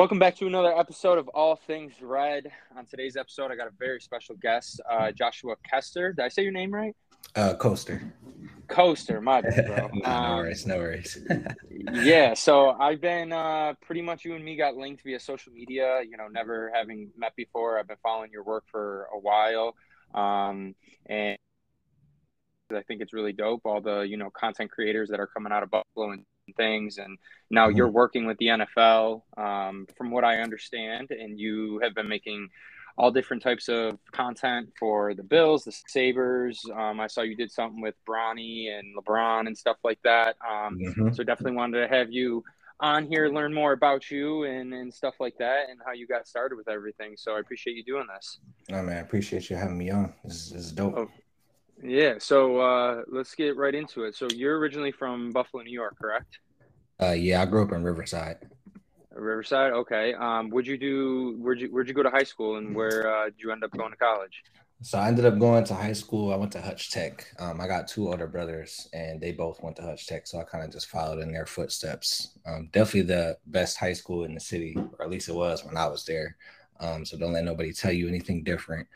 Welcome back to another episode of All Things Red. On today's episode, I got a very special guest, uh, Joshua Kester. Did I say your name right? Uh, Coaster. Coaster, my bad, bro. no, no Um, worries, no worries. yeah, so I've been uh, pretty much you and me got linked via social media. You know, never having met before. I've been following your work for a while, um, and I think it's really dope. All the you know content creators that are coming out of Buffalo and things, and now Mhm. you're working with the NFL, um, from what I understand, and you have been making all different types of content for the Bills, the Sabres. Um, I saw you did something with Bronny and LeBron and stuff like that. Um, Mhm. so definitely wanted to have you on here, learn more about you and, and stuff like that, and how you got started with everything. So I appreciate you doing this. No man, I appreciate you having me on. This, is- this is dope. Oh. Yeah. So uh, let's get right into it. So you're originally from Buffalo, New York, correct? Uh, yeah, I grew up in Riverside. Riverside. Okay. Um, would you do? Where'd you Where'd you go to high school, and where uh, did you end up going to college? So I ended up going to high school. I went to Hutch Tech. Um, I got two older brothers, and they both went to Hutch Tech. So I kind of just followed in their footsteps. Um, definitely the best high school in the city, or at least it was when I was there. Um, so don't let nobody tell you anything different.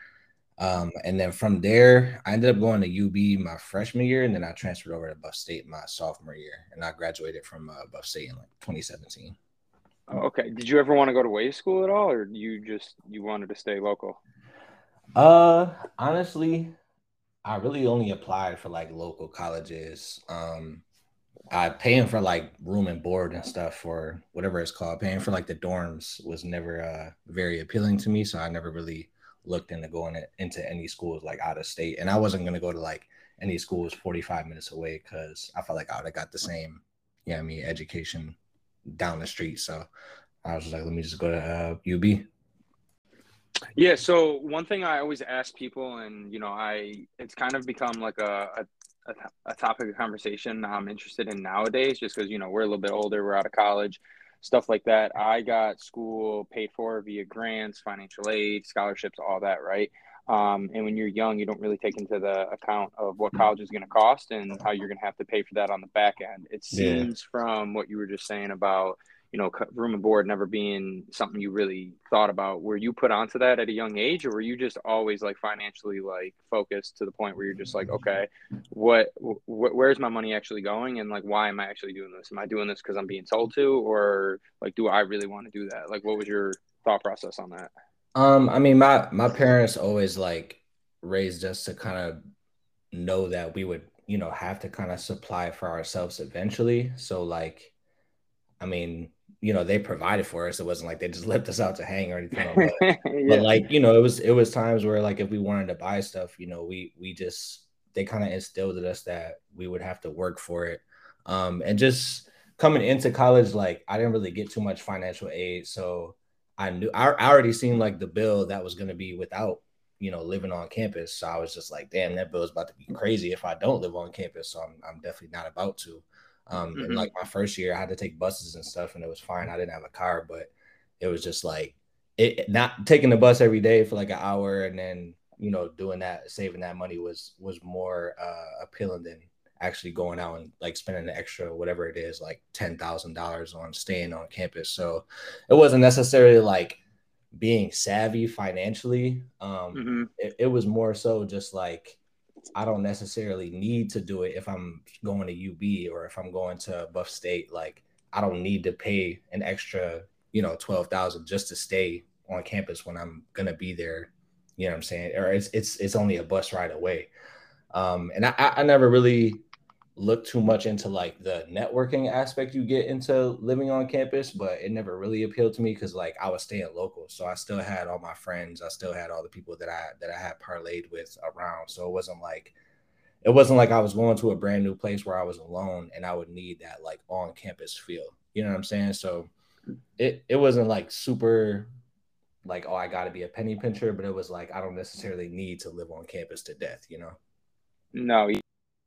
Um, and then from there, I ended up going to UB my freshman year, and then I transferred over to Buff State my sophomore year, and I graduated from uh, Buff State in like 2017. Oh, okay. Did you ever want to go to wave school at all, or you just you wanted to stay local? Uh, honestly, I really only applied for like local colleges. Um, I paying for like room and board and stuff for whatever it's called. Paying for like the dorms was never uh very appealing to me, so I never really looked into going into any schools like out of state. And I wasn't gonna go to like any schools 45 minutes away because I felt like I would have got the same, yeah, you know I mean, education down the street. So I was like, let me just go to uh, UB. Yeah. So one thing I always ask people, and you know, I it's kind of become like a, a, a topic of conversation I'm interested in nowadays, just because you know we're a little bit older, we're out of college, stuff like that. I got school paid for via grants, financial aid, scholarships, all that, right? Um, and when you're young, you don't really take into the account of what college is going to cost and how you're going to have to pay for that on the back end. It Yeah. seems from what you were just saying about you know, room and board never being something you really thought about. Were you put onto that at a young age, or were you just always like financially like focused to the point where you're just like, okay, what, wh- where's my money actually going, and like, why am I actually doing this? Am I doing this because I'm being told to, or like, do I really want to do that? Like, what was your thought process on that? Um, I mean, my my parents always like raised us to kind of know that we would, you know, have to kind of supply for ourselves eventually. So like, I mean, you know, they provided for us. It wasn't like they just left us out to hang or anything. But, yeah. but like, you know, it was it was times where like if we wanted to buy stuff, you know, we we just they kind of instilled in us that we would have to work for it. Um, and just coming into college, like I didn't really get too much financial aid, so I knew I, I already seen like the bill that was going to be without you know living on campus. So I was just like, damn, that bill is about to be crazy if I don't live on campus. So I'm I'm definitely not about to. Um, Mhm. and like my first year, I had to take buses and stuff, and it was fine. I didn't have a car, but it was just like it not taking the bus every day for like an hour and then you know doing that saving that money was was more uh appealing than actually going out and like spending the extra whatever it is like ten thousand dollars on staying on campus so it wasn't necessarily like being savvy financially um Mhm. it, it was more so just like I don't necessarily need to do it if I'm going to UB or if I'm going to Buff State. Like I don't need to pay an extra, you know, twelve thousand just to stay on campus when I'm gonna be there. You know what I'm saying? Or it's it's it's only a bus ride away. Um, and I, I I never really looked too much into like the networking aspect you get into living on campus, but it never really appealed to me because like I was staying local, so I still had all my friends, I still had all the people that I that I had parlayed with around. So it wasn't like it wasn't like I was going to a brand new place where I was alone and I would need that like on campus feel. You know what I'm saying? So it it wasn't like super like oh I got to be a penny pincher, but it was like I don't necessarily need to live on campus to death. You know? No,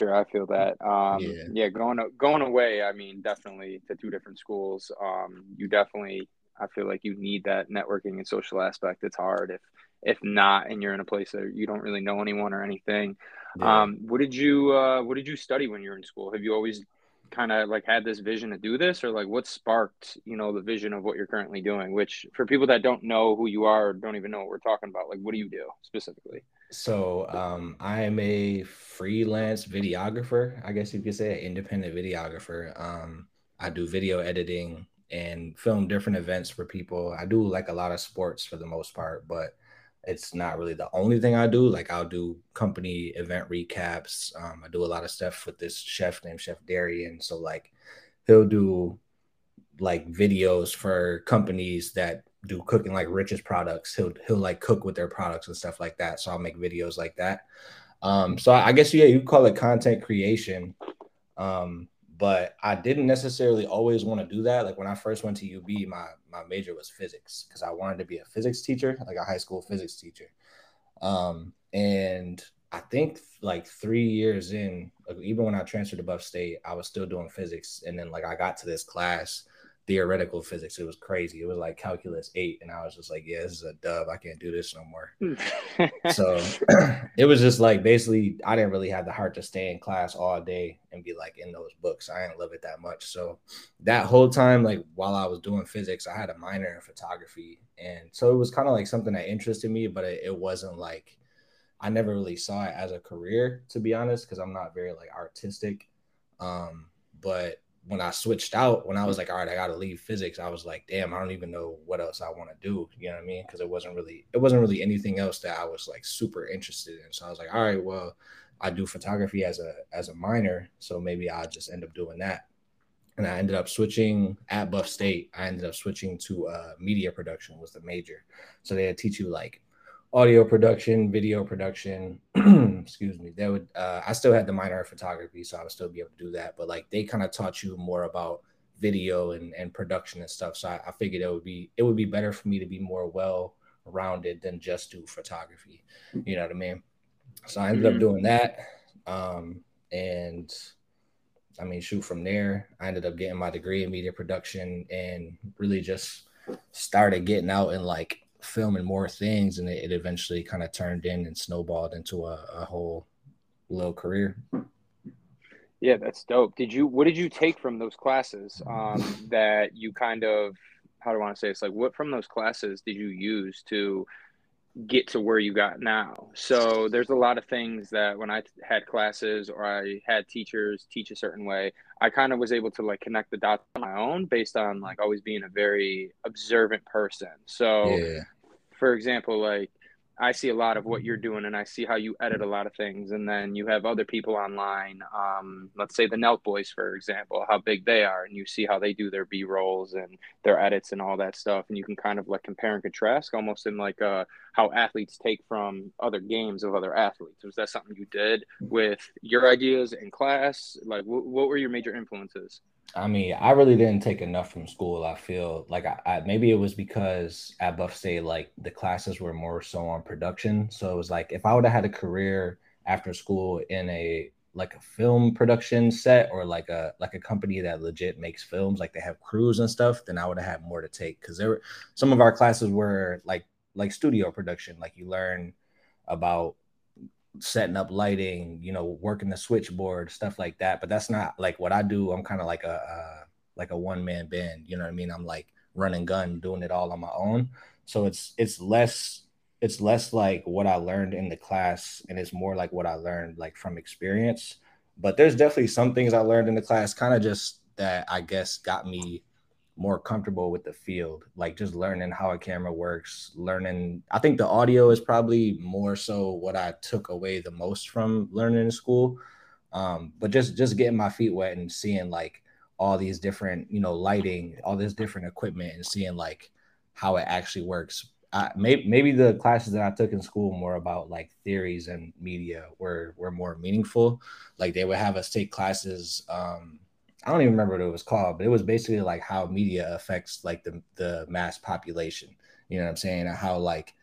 sure, I feel that. Um, Yeah. yeah. going going away. I mean, definitely to two different schools. Um, you definitely. I feel like you need that networking and social aspect. It's hard if if not, and you're in a place that you don't really know anyone or anything. Yeah. Um, what did you uh, What did you study when you were in school? Have you always kind of like had this vision to do this or like what sparked you know the vision of what you're currently doing which for people that don't know who you are or don't even know what we're talking about like what do you do specifically so um, i am a freelance videographer i guess you could say an independent videographer um, i do video editing and film different events for people i do like a lot of sports for the most part but it's not really the only thing I do. Like I'll do company event recaps. Um, I do a lot of stuff with this chef named Chef Darian. So like he'll do like videos for companies that do cooking like Rich's products. He'll he'll like cook with their products and stuff like that. So I'll make videos like that. Um, so I guess yeah, you call it content creation. Um, but I didn't necessarily always want to do that. Like when I first went to UB, my my major was physics because I wanted to be a physics teacher, like a high school physics teacher. Um, and I think like three years in, like even when I transferred to Buff State, I was still doing physics. And then like I got to this class theoretical physics. It was crazy. It was like calculus eight, and I was just like, yeah, this is a dub. I can't do this no more. so it was just like basically, I didn't really have the heart to stay in class all day and be like in those books. I didn't love it that much. So that whole time, like while I was doing physics, I had a minor in photography, and so it was kind of like something that interested me, but it, it wasn't like I never really saw it as a career, to be honest, because I'm not very like artistic. Um, but when I switched out, when I was like, all right, I got to leave physics, I was like, damn, I don't even know what else I want to do. You know what I mean? Because it wasn't really, it wasn't really anything else that I was like super interested in. So I was like, all right, well, I do photography as a as a minor, so maybe I'll just end up doing that. And I ended up switching at Buff State. I ended up switching to uh, media production was the major. So they had to teach you like audio production, video production. excuse me. That would. Uh, I still had the minor in photography, so I would still be able to do that. But like they kind of taught you more about video and, and production and stuff. So I, I figured it would be it would be better for me to be more well rounded than just do photography. You know what I mean? So I ended mm-hmm. up doing that. Um, and I mean, shoot from there, I ended up getting my degree in media production and really just started getting out and like filming more things, and it, it eventually kind of turned in and snowballed into a, a whole little career. Yeah, that's dope. Did you what did you take from those classes um, that you kind of how do I want to say it's like what from those classes did you use to get to where you got now? So there's a lot of things that when I had classes or I had teachers teach a certain way, I kind of was able to like connect the dots on my own based on like always being a very observant person. So, yeah. for example, like I see a lot of what you're doing and I see how you edit a lot of things. And then you have other people online, um, let's say the Nelk Boys, for example, how big they are, and you see how they do their B rolls and their edits and all that stuff. And you can kind of like compare and contrast almost in like uh, how athletes take from other games of other athletes. Was that something you did with your ideas in class? Like, what were your major influences? I mean, I really didn't take enough from school. I feel like I, I, maybe it was because at Buff State, like the classes were more so on production. So it was like if I would have had a career after school in a like a film production set or like a like a company that legit makes films, like they have crews and stuff, then I would have had more to take. Because there were some of our classes were like like studio production, like you learn about setting up lighting, you know, working the switchboard, stuff like that. But that's not like what I do. I'm kind of like a uh, like a one man band. You know what I mean? I'm like running gun, doing it all on my own. So it's it's less it's less like what I learned in the class, and it's more like what I learned like from experience. But there's definitely some things I learned in the class, kind of just that I guess got me more comfortable with the field, like just learning how a camera works, learning. I think the audio is probably more so what I took away the most from learning in school. Um, but just just getting my feet wet and seeing like all these different, you know, lighting, all this different equipment, and seeing like how it actually works. I, maybe maybe the classes that I took in school more about like theories and media were were more meaningful. Like they would have us take classes. Um, I don't even remember what it was called, but it was basically like how media affects like the the mass population. You know what I'm saying? how like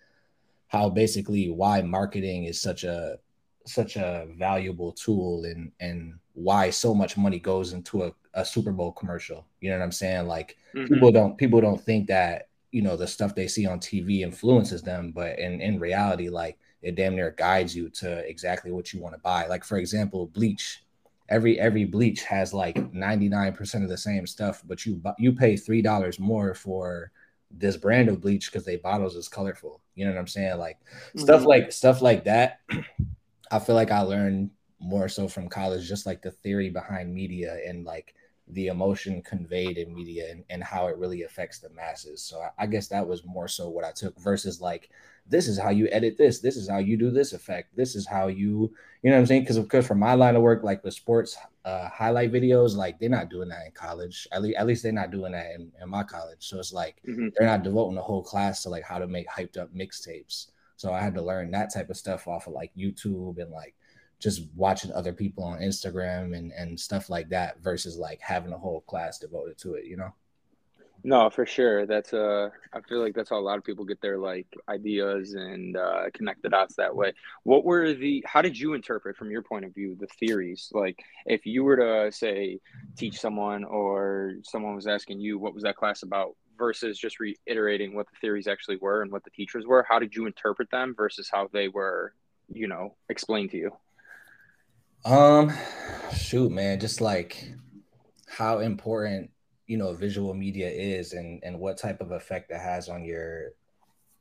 how basically why marketing is such a such a valuable tool and and why so much money goes into a, a Super Bowl commercial. You know what I'm saying? Like mm-hmm. people don't people don't think that you know the stuff they see on TV influences them, but in in reality, like it damn near guides you to exactly what you want to buy. Like for example, bleach every every bleach has like 99% of the same stuff, but you you pay three dollars more for this brand of bleach because they bottles is colorful. You know what I'm saying? Like mm-hmm. stuff like stuff like that. I feel like I learned more so from college, just like the theory behind media and like the emotion conveyed in media and, and how it really affects the masses. So I, I, guess that was more so what I took versus like this is how you edit this, this is how you do this effect, this is how you, you know what I'm saying? Because of course, for my line of work, like the sports uh, highlight videos, like they're not doing that in college. At least, at least they're not doing that in, in my college. So it's like mm-hmm. they're not devoting the whole class to like how to make hyped up mixtapes. So I had to learn that type of stuff off of like YouTube and like just watching other people on Instagram and and stuff like that versus like having a whole class devoted to it, you know. No, for sure. That's uh I feel like that's how a lot of people get their like ideas and uh connect the dots that way. What were the how did you interpret from your point of view the theories? Like if you were to say teach someone or someone was asking you what was that class about versus just reiterating what the theories actually were and what the teachers were, how did you interpret them versus how they were, you know, explained to you? Um, shoot, man, just like how important you know visual media is and and what type of effect it has on your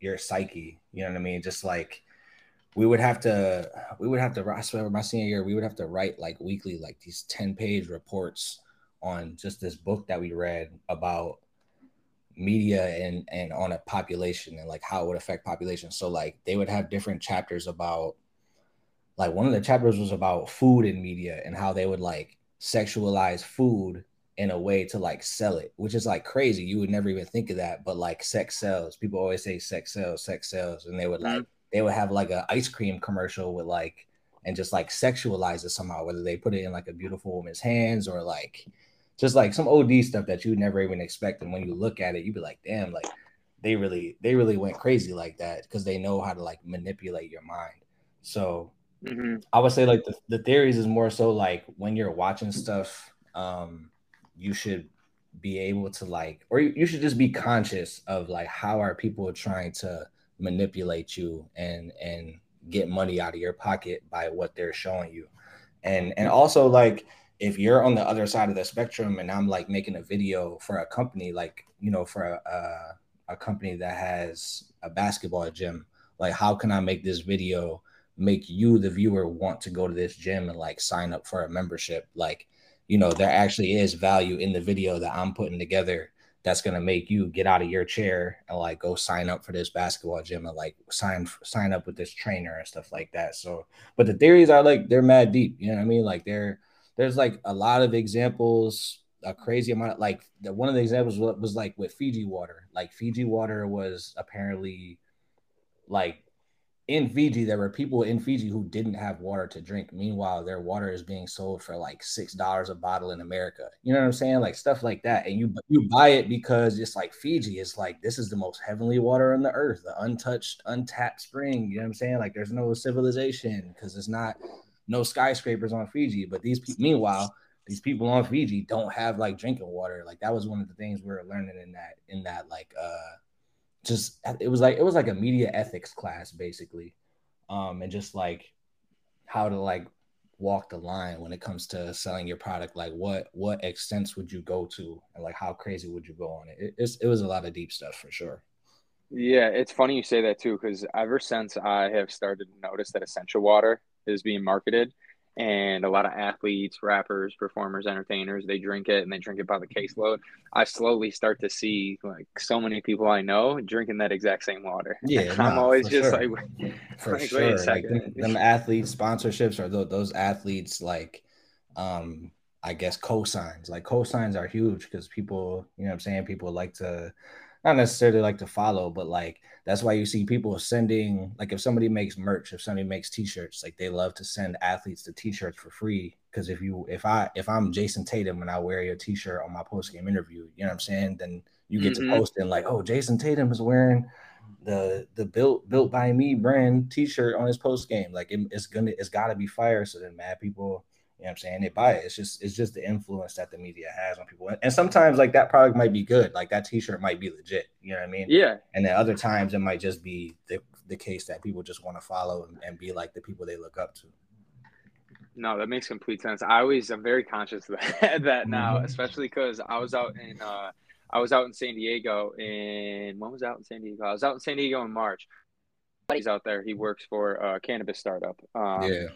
your psyche. You know what I mean? Just like we would have to we would have to I swear my senior year we would have to write like weekly like these 10 page reports on just this book that we read about media and and on a population and like how it would affect population so like they would have different chapters about like one of the chapters was about food and media and how they would like sexualize food in a way to like sell it, which is like crazy. You would never even think of that, but like sex sells. People always say sex sells, sex sells, and they would like mm-hmm. they would have like a ice cream commercial with like and just like sexualize it somehow, whether they put it in like a beautiful woman's hands or like just like some OD stuff that you never even expect. And when you look at it, you'd be like, damn, like they really they really went crazy like that because they know how to like manipulate your mind. So Mm-hmm. I would say like the, the theories is more so like when you're watching stuff, um, you should be able to like, or you should just be conscious of like how are people trying to manipulate you and and get money out of your pocket by what they're showing you, and and also like if you're on the other side of the spectrum and I'm like making a video for a company like you know for a, a, a company that has a basketball gym, like how can I make this video? make you the viewer want to go to this gym and like sign up for a membership like you know there actually is value in the video that i'm putting together that's going to make you get out of your chair and like go sign up for this basketball gym and like sign sign up with this trainer and stuff like that. So but the theories are like they're mad deep you know what i mean? Like there there's like a lot of examples a crazy amount of, like the, one of the examples was, was like with fiji water. Like fiji water was apparently like in Fiji, there were people in Fiji who didn't have water to drink. Meanwhile, their water is being sold for like six dollars a bottle in America. You know what I'm saying? Like stuff like that. And you you buy it because it's like Fiji is like this is the most heavenly water on the earth, the untouched, untapped spring. You know what I'm saying? Like there's no civilization because there's not no skyscrapers on Fiji. But these people, meanwhile, these people on Fiji don't have like drinking water. Like that was one of the things we were learning in that in that like uh just it was like it was like a media ethics class basically. Um and just like how to like walk the line when it comes to selling your product. Like what what extents would you go to? And like how crazy would you go on it, it it was a lot of deep stuff for sure. Yeah it's funny you say that too because ever since i have started to notice that Essentia water is being marketed and a lot of athletes, rappers, performers, entertainers, they drink it and they drink it by the caseload. I slowly start to see like so many people I know drinking that exact same water. Yeah, I'm always just sure. like, for like, sure. Like them, them athletes sponsorships or those, those athletes like, um, I guess cosigns. Like cosigns are huge because people, you know, what I'm saying people like to not necessarily like to follow, but like that's why you see people sending like if somebody makes merch, if somebody makes t-shirts, like they love to send athletes the t-shirts for free. Cause if you if I if I'm Jayson Tatum and I wear your t-shirt on my post-game interview, you know what I'm saying? Then you get mm-hmm. to post and like, oh, Jayson Tatum is wearing the the built built by me brand t-shirt on his post game. Like it, it's gonna it's gotta be fire. So then mad people you know what I'm saying? They buy it. It's just it's just the influence that the media has on people. And sometimes like that product might be good. Like that t-shirt might be legit. You know what I mean? Yeah. And then other times it might just be the, the case that people just want to follow and, and be like the people they look up to. No, that makes complete sense. I always I'm very conscious of that, that now, Mm-hmm. especially because I was out in uh I was out in San Diego and when was I out in San Diego? I was out in San Diego in March. He's out there. He works for a cannabis startup. Um, Yeah.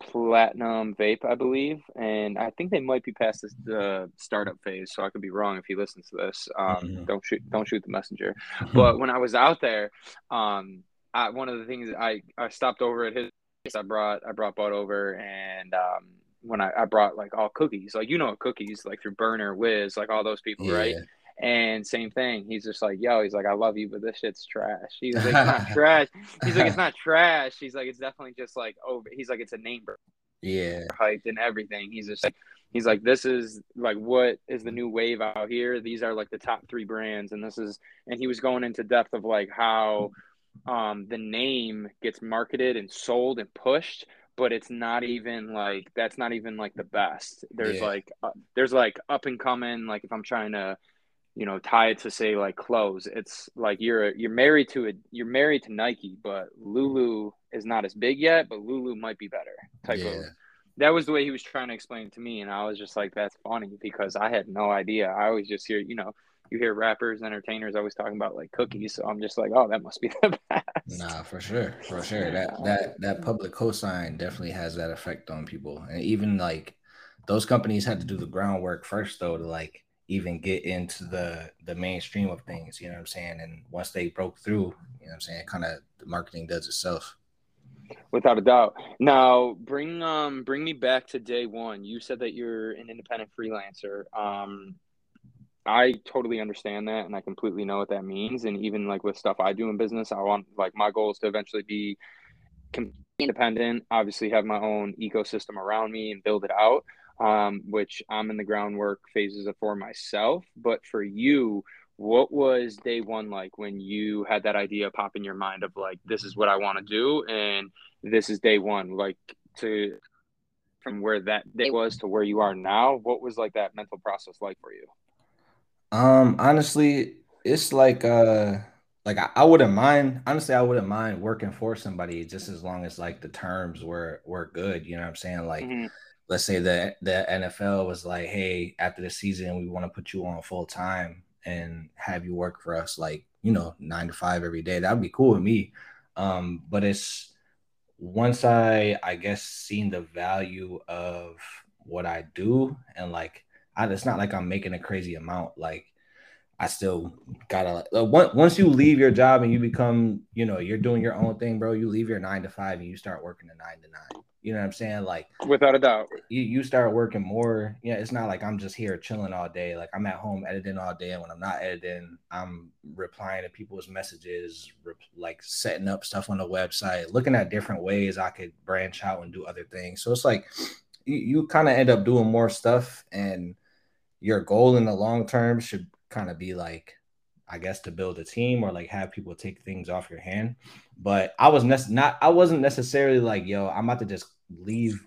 Platinum Vape, I believe, and I think they might be past this, the startup phase. So I could be wrong if he listens to this. Um, Mhm. Don't shoot, don't shoot the messenger. But when I was out there, um, I, one of the things I I stopped over at his. place. I brought I brought Bud over, and um, when I, I brought like all cookies, like you know cookies, like through Berner, Wiz, like all those people, right? And same thing. He's just like, yo, he's like, I love you, but this shit's trash. He's like, it's not trash. He's like, it's not trash. He's like, it's definitely just like over. He's like, it's a name brand Yeah. hyped and everything. He's just like, he's like, this is like what is the new wave out here. These are like the top three brands, and this is. And he was going into depth of like how um the name gets marketed and sold and pushed but it's not even like that's not even like the best there's Yeah. like uh, there's like up and coming like if i'm trying to you know tie it to say like clothes it's like you're you're married to it you're married to nike but lulu is not as big yet but lulu might be better type Yeah. of that was the way he was trying to explain it to me and i was just like that's funny because i had no idea i always just hear you know you hear rappers entertainers always talking about like cookies so i'm just like oh that must be the best Nah, for sure, for sure. That that that public cosign definitely has that effect on people, and even like those companies had to do the groundwork first, though, to like even get into the the mainstream of things. You know what I'm saying? And once they broke through, you know what I'm saying, kind of the marketing does itself. without a doubt now bring um bring me back to day one you said that you're an independent freelancer um i totally understand that and i completely know what that means and even like with stuff i do in business i want like my goal is to eventually be independent obviously have my own ecosystem around me and build it out um, which i'm in the groundwork phases of for myself but for you what was day one like when you had that idea pop in your mind of like this is what i want to do and this is day one like to from where that day was to where you are now what was like that mental process like for you Um, honestly, it's like uh like I, I wouldn't mind honestly I wouldn't mind working for somebody just as long as like the terms were were good, you know what I'm saying? Like Mhm. Let's say the the NFL was like, hey, after the season, we want to put you on full time and have you work for us like, you know, nine to five every day. That'd be cool with me. Um, but it's once I I guess seen the value of what I do and like I, it's not like I'm making a crazy amount. Like I still gotta like uh, once you leave your job and you become, you know, you're doing your own thing, bro. You leave your nine to five and you start working a nine to nine. You know what I'm saying? Like without a doubt you, you start working more. Yeah, it's not like I'm just here chilling all day. Like I'm at home editing all day, and when I'm not editing, I'm replying to people's messages, rep- like setting up stuff on the website, looking at different ways I could branch out and do other things. So it's like you, you kind of end up doing more stuff, and your goal in the long term should kind of be like I guess to build a team or like have people take things off your hand. But I was nec- not I wasn't necessarily like, yo, I'm about to just leave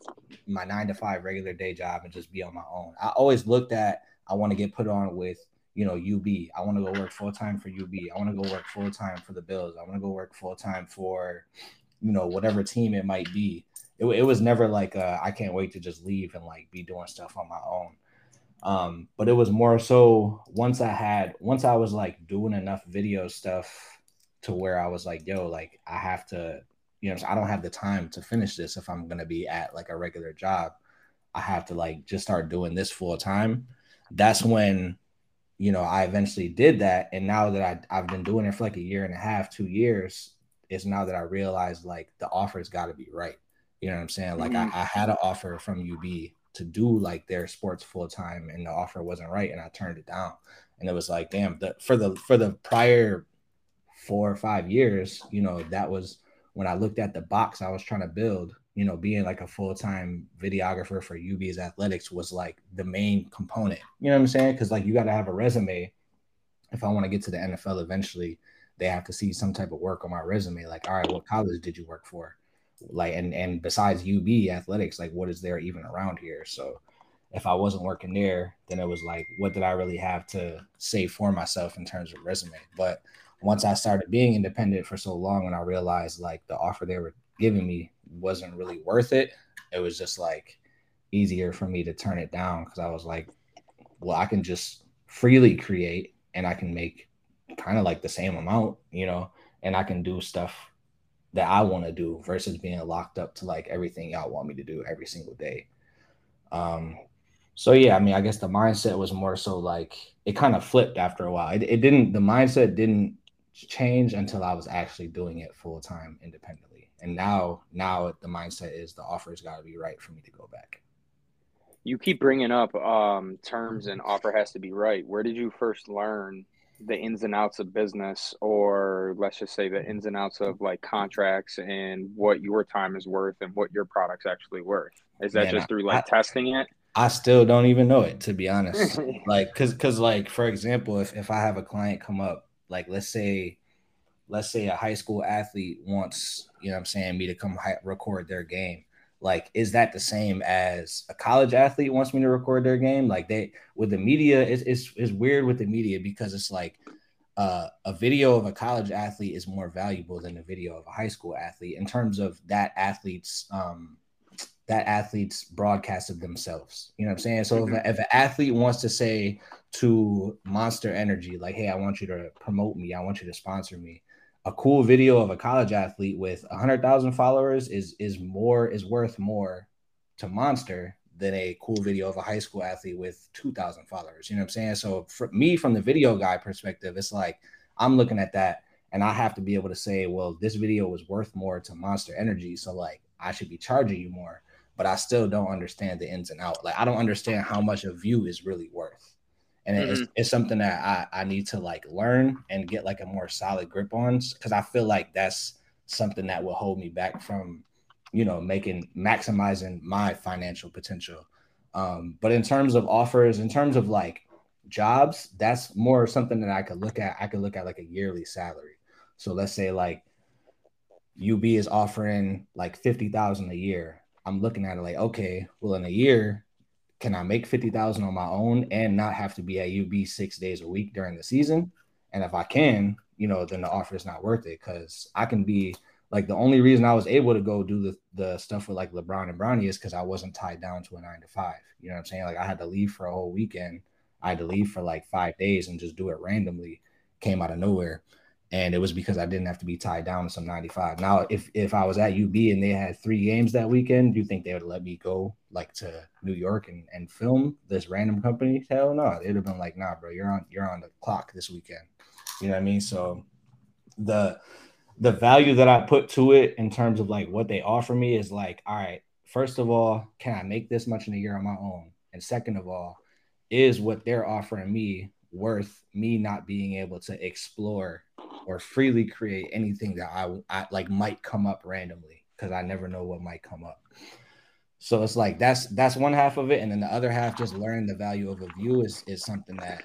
my nine to five regular day job and just be on my own. I always looked at I want to get put on with you know UB. I want to go work full time for UB. I want to go work full time for the Bills. I want to go work full time for you know whatever team it might be. It, it was never like uh, I can't wait to just leave and like be doing stuff on my own. Um, but it was more so once I had once I was like doing enough video stuff to where I was like, yo, like I have to, you know, I don't have the time to finish this if I'm gonna be at like a regular job. I have to like just start doing this full time. That's when, you know, I eventually did that. And now that I, I've been doing it for like a year and a half, two years, it's now that I realized like the offer's got to be right. You know what I'm saying? Like Mhm. I, I had an offer from UB to do like their sports full time, and the offer wasn't right, and I turned it down. And it was like, damn, the for the for the prior four or five years, you know, that was when I looked at the box I was trying to build. You know, being like a full time videographer for UB's athletics was like the main component. You know what I'm saying? Because like you got to have a resume. If I want to get to the NFL eventually, they have to see some type of work on my resume. Like, all right, what college did you work for? Like, and and besides UB athletics, like, what is there even around here? So, if I wasn't working there, then it was like, what did I really have to say for myself in terms of resume? But once I started being independent for so long, and I realized like the offer they were giving me wasn't really worth it, it was just like easier for me to turn it down because I was like, well, I can just freely create and I can make kind of like the same amount, you know, and I can do stuff that I want to do versus being locked up to like everything y'all want me to do every single day. Um, so yeah, I mean, I guess the mindset was more so like it kind of flipped after a while. It, it didn't, the mindset didn't change until I was actually doing it full time independently. And now, now the mindset is the offer's got to be right for me to go back. You keep bringing up um, terms and offer has to be right. Where did you first learn the ins and outs of business, or let's just say the ins and outs of like contracts and what your time is worth and what your product's actually worth? Is that Man, just through like I, testing it? I still don't even know it to be honest. like, cause, cause, like for example, if if I have a client come up, like let's say, let's say a high school athlete wants, you know, I'm saying me to come hi- record their game like is that the same as a college athlete wants me to record their game? Like they with the media it's, it's, it's weird with the media because it's like uh, a video of a college athlete is more valuable than a video of a high school athlete in terms of that athlete's um, that athlete's broadcast of themselves. You know what i'm saying? So mm-hmm. if, if an athlete wants to say to monster energy like hey i want you to promote me. I want you to sponsor me a cool video of a college athlete with 100,000 followers is is more is worth more to Monster than a cool video of a high school athlete with 2,000 followers. You know what I'm saying? So for me, from the video guy perspective, it's like I'm looking at that and I have to be able to say, well, this video was worth more to Monster Energy, so like I should be charging you more. But I still don't understand the ins and out. Like I don't understand how much a view is really worth and mm-hmm. it's, it's something that I, I need to like learn and get like a more solid grip on because I feel like that's something that will hold me back from you know making maximizing my financial potential. Um, but in terms of offers in terms of like jobs that's more something that I could look at I could look at like a yearly salary. So let's say like UB is offering like 50,000 a year. I'm looking at it like okay well in a year can I make 50,000 on my own and not have to be at UB six days a week during the season? And if I can, you know, then the offer is not worth it because I can be like the only reason I was able to go do the, the stuff with like LeBron and Bronny is because I wasn't tied down to a nine to five. You know what I'm saying? Like I had to leave for a whole weekend. I had to leave for like five days and just do it randomly, came out of nowhere and it was because I didn't have to be tied down to some 95. Now, if if I was at UB and they had three games that weekend, do you think they would let me go like to New York and, and film this random company? Hell no. They'd have been like, nah, bro, you're on you're on the clock this weekend. You know what I mean? So the the value that I put to it in terms of like what they offer me is like, all right, first of all, can I make this much in a year on my own? And second of all, is what they're offering me worth me not being able to explore or freely create anything that I, I like might come up randomly because I never know what might come up. So it's like that's that's one half of it, and then the other half, just learning the value of a view is is something that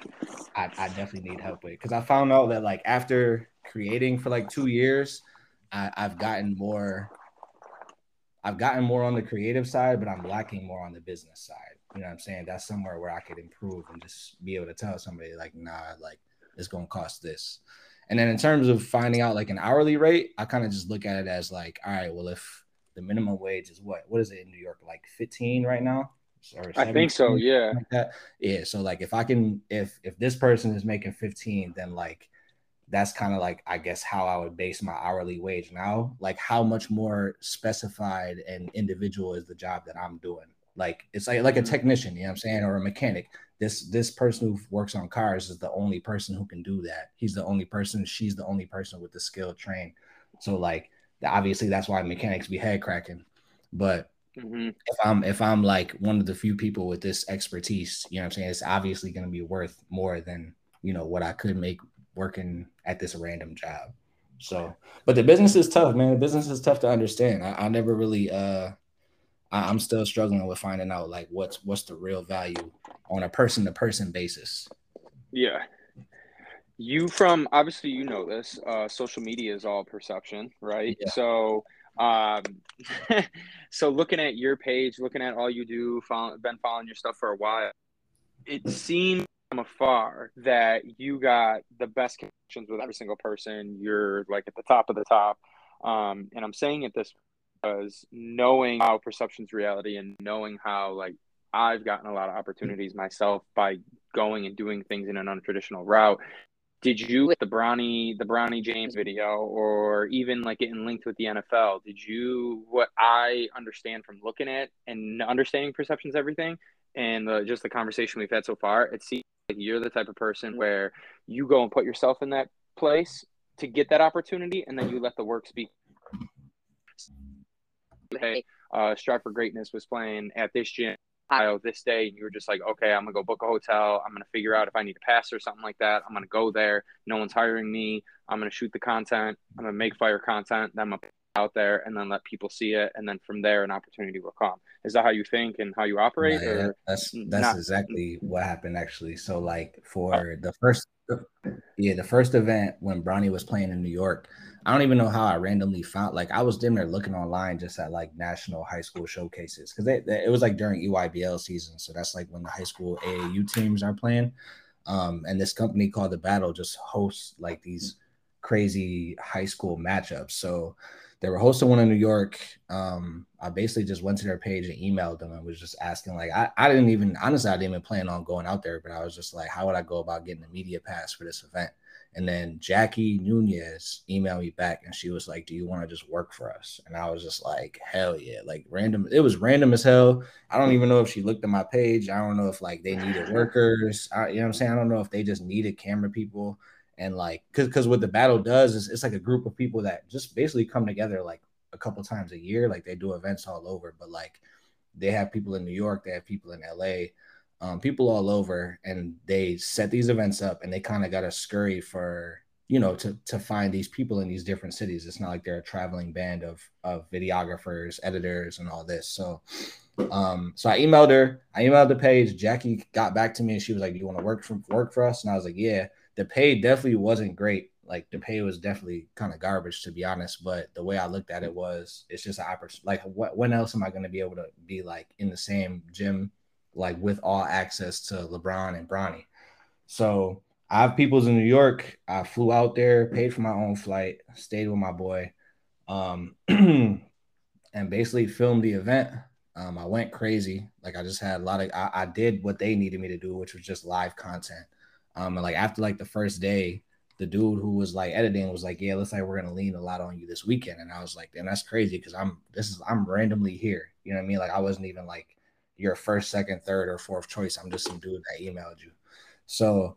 I, I definitely need help with because I found out that like after creating for like two years, I, I've gotten more. I've gotten more on the creative side, but I'm lacking more on the business side. You know what I'm saying? That's somewhere where I could improve and just be able to tell somebody like, nah, like it's gonna cost this. And then in terms of finding out like an hourly rate, I kind of just look at it as like, all right, well, if the minimum wage is what? What is it in New York? Like 15 right now? I think so, yeah. Like. Yeah. So like if I can if if this person is making 15, then like that's kind of like I guess how I would base my hourly wage now. Like how much more specified and individual is the job that I'm doing. Like it's like like a mm-hmm. technician, you know what I'm saying, or a mechanic this this person who works on cars is the only person who can do that. He's the only person. She's the only person with the skill trained. So like obviously that's why mechanics be head cracking. But mm-hmm. if I'm if I'm like one of the few people with this expertise, you know what I'm saying, it's obviously going to be worth more than you know what I could make working at this random job. So, but the business is tough, man. The business is tough to understand. I, I never really uh I, I'm still struggling with finding out like what's what's the real value on a person to person basis. Yeah. You from obviously you know this. Uh, social media is all perception, right? Yeah. So um so looking at your page, looking at all you do, follow, been following your stuff for a while, it seems from afar that you got the best connections with every single person. You're like at the top of the top. Um, and I'm saying it this because knowing how perception's reality and knowing how like I've gotten a lot of opportunities myself by going and doing things in an untraditional route. Did you the Bronny the Bronny James video or even like getting linked with the NFL? Did you what I understand from looking at and understanding perceptions everything and the, just the conversation we've had so far? It seems like you're the type of person where you go and put yourself in that place to get that opportunity and then you let the work speak hey, uh, Strive for Greatness was playing at this gym Ohio this day, and you were just like, okay, I'm gonna go book a hotel. I'm gonna figure out if I need a pass or something like that. I'm gonna go there. No one's hiring me. I'm gonna shoot the content. I'm gonna make fire content. Then I'm gonna out there and then let people see it, and then from there, an opportunity will come. Is that how you think and how you operate? Yeah, or that's that's not? exactly what happened actually. So like for the first, yeah, the first event when Bronny was playing in New York. I don't even know how I randomly found like I was dim there looking online just at like national high school showcases because it was like during EYBL season, so that's like when the high school AAU teams are playing. Um, and this company called the Battle just hosts like these crazy high school matchups. So they were hosting one in New York. Um, I basically just went to their page and emailed them and was just asking, like, I, I didn't even honestly I didn't even plan on going out there, but I was just like, how would I go about getting a media pass for this event? And then Jackie Nunez emailed me back and she was like, Do you want to just work for us? And I was just like, Hell yeah. Like random. It was random as hell. I don't even know if she looked at my page. I don't know if like they needed workers. I, you know what I'm saying? I don't know if they just needed camera people. And like, cause, cause what the battle does is it's like a group of people that just basically come together like a couple times a year. Like they do events all over, but like they have people in New York, they have people in LA um, people all over, and they set these events up, and they kind of got to scurry for you know to to find these people in these different cities. It's not like they're a traveling band of of videographers, editors, and all this. So, um, so I emailed her. I emailed the page. Jackie got back to me, and she was like, "Do you want to work from work for us?" And I was like, "Yeah." The pay definitely wasn't great. Like the pay was definitely kind of garbage, to be honest. But the way I looked at it was, it's just an opportunity. Like, what? When else am I going to be able to be like in the same gym like with all access to LeBron and Bronny. So I have people's in New York. I flew out there, paid for my own flight, stayed with my boy, um, and basically filmed the event. Um, I went crazy. Like I just had a lot of I, I, did what they needed me to do, which was just live content. Um, and like after like the first day, the dude who was like editing was like, "Yeah, looks like we're gonna lean a lot on you this weekend." And I was like, "Damn, that's crazy because I'm this is I'm randomly here." You know what I mean? Like I wasn't even like your first, second, third, or fourth choice. I'm just some dude that emailed you. So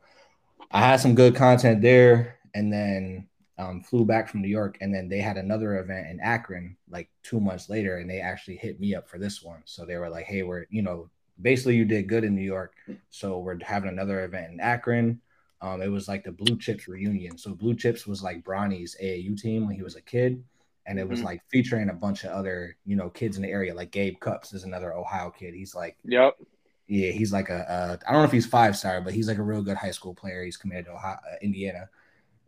I had some good content there, and then um, flew back from New York, and then they had another event in Akron like two months later, and they actually hit me up for this one. So they were like, "Hey, we're you know basically you did good in New York, so we're having another event in Akron." Um, it was like the Blue Chips reunion. So Blue Chips was like Bronny's AAU team when he was a kid. And it was mm-hmm. like featuring a bunch of other you know kids in the area like gabe Cupps is another ohio kid. He's like yep yeah he's like a a i don't know if he's five star but he's like a real good high school player. He's committed to ohio, uh, indiana.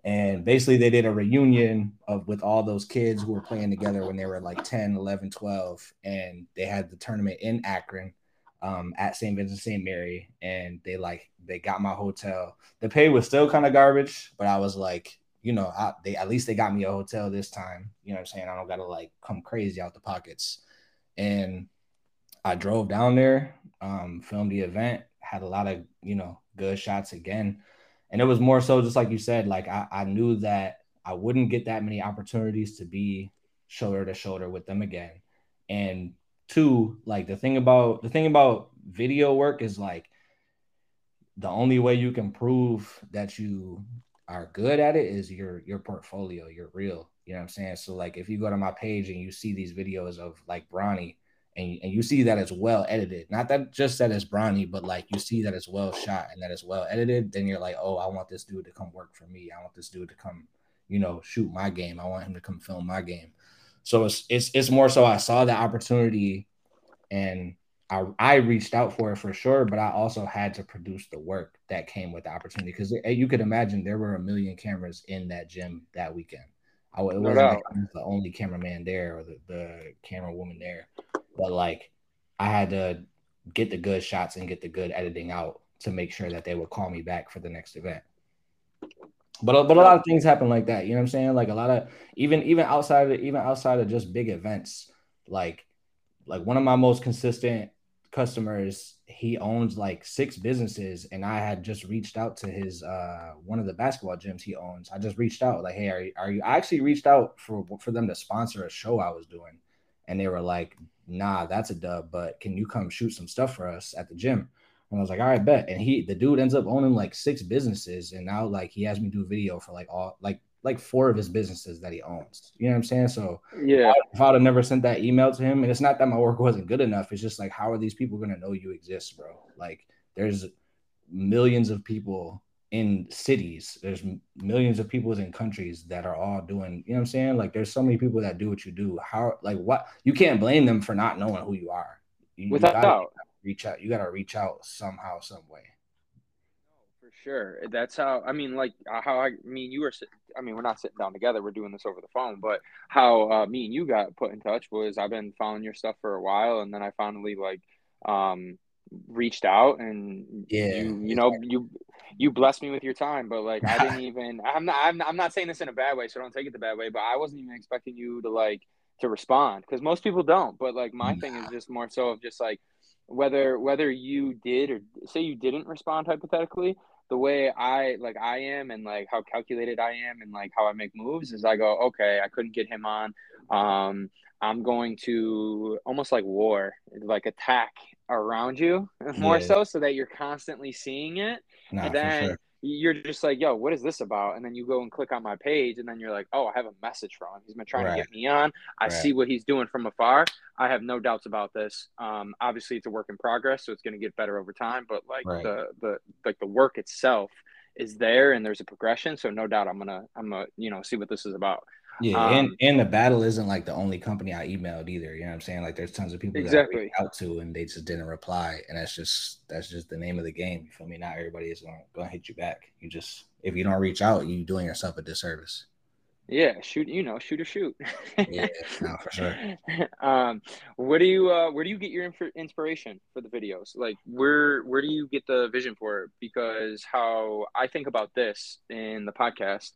And basically they did a reunion of with all those kids who were playing together when they were like 10 11 12 and they had the tournament in akron um, at st vincent st mary and they like they got my hotel the pay was still kind of garbage but i was like you know, I, they at least they got me a hotel this time. You know what I'm saying? I don't gotta like come crazy out the pockets. And I drove down there, um, filmed the event, had a lot of, you know, good shots again. And it was more so just like you said, like I, I knew that I wouldn't get that many opportunities to be shoulder to shoulder with them again. And two, like the thing about the thing about video work is like the only way you can prove that you are good at it is your your portfolio, your real. You know what I'm saying? So like if you go to my page and you see these videos of like Bronny and, and you see that it's well edited, not that just that it's Bronny, but like you see that it's well shot and that it's well edited, then you're like, oh, I want this dude to come work for me. I want this dude to come, you know, shoot my game. I want him to come film my game. So it's it's it's more so I saw the opportunity and I, I reached out for it for sure, but I also had to produce the work that came with the opportunity because eh, you could imagine there were a million cameras in that gym that weekend. I, it wasn't like I was the only cameraman there or the, the camera woman there, but like I had to get the good shots and get the good editing out to make sure that they would call me back for the next event. But but a lot of things happen like that. You know what I'm saying? Like a lot of even even outside of even outside of just big events like like one of my most consistent customers he owns like six businesses and i had just reached out to his uh one of the basketball gyms he owns i just reached out like hey are you, are you i actually reached out for for them to sponsor a show i was doing and they were like nah that's a dub but can you come shoot some stuff for us at the gym and I was like, all right, bet. And he, the dude ends up owning like six businesses. And now like he has me do a video for like all, like like four of his businesses that he owns. You know what I'm saying? So yeah, if I'd have never sent that email to him, and it's not that my work wasn't good enough. It's just like, how are these people gonna know you exist, bro? Like, there's millions of people in cities. There's millions of people in countries that are all doing. You know what I'm saying? Like, there's so many people that do what you do. How like what? You can't blame them for not knowing who you are. You, Without you doubt, reach out. You gotta reach out somehow, some way for sure. That's how I mean, like uh, how I, mean you were. I mean, we're not sitting down together. We're doing this over the phone. But how uh, me and you got put in touch was I've been following your stuff for a while, and then I finally like um reached out and yeah you you know you you blessed me with your time but like i didn't even i'm not I'm, not, I'm not saying this in a bad way so don't take it the bad way but i wasn't even expecting you to like to respond because most people don't but like my nah. thing is just more so of just like whether whether you did or say you didn't respond hypothetically the way I like I am and like how calculated I am and like how I make moves is I go, okay, I couldn't get him on. Um, I'm going to almost like war, like attack around you more yeah. so, so that you're constantly seeing it. Nah, and then sure you're just like, yo, what is this about? And then you go and click on my page, and then you're like, oh, I have a message from him. He's been trying right. to get me on. I right. see what he's doing from afar. I have no doubts about this. Um, obviously, it's a work in progress, so it's going to get better over time. But like right. the the like the work itself is there, and there's a progression. So no doubt, I'm gonna I'm gonna you know see what this is about. Yeah, um, and and the battle isn't like the only company I emailed either. You know what I'm saying? Like there's tons of people exactly. that I reached out to and they just didn't reply, and that's just that's just the name of the game. You feel me? Not everybody is gonna gonna hit you back. You just if you don't reach out, you're doing yourself a disservice. Yeah, shoot. You know, shoot or shoot. yeah, no, for sure. Um, where do you uh, where do you get your inf- inspiration for the videos? Like, where where do you get the vision for it? Because how I think about this in the podcast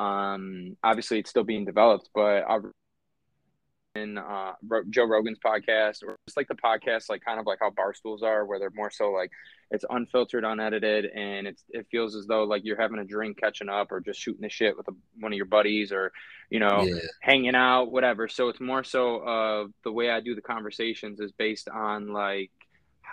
um, obviously, it's still being developed, but I've in uh, Joe Rogan's podcast, or just like the podcast, like kind of like how bar stools are, where they're more so like it's unfiltered, unedited, and it's it feels as though like you're having a drink, catching up, or just shooting the shit with a, one of your buddies, or you know, yeah. hanging out, whatever. So it's more so of uh, the way I do the conversations is based on like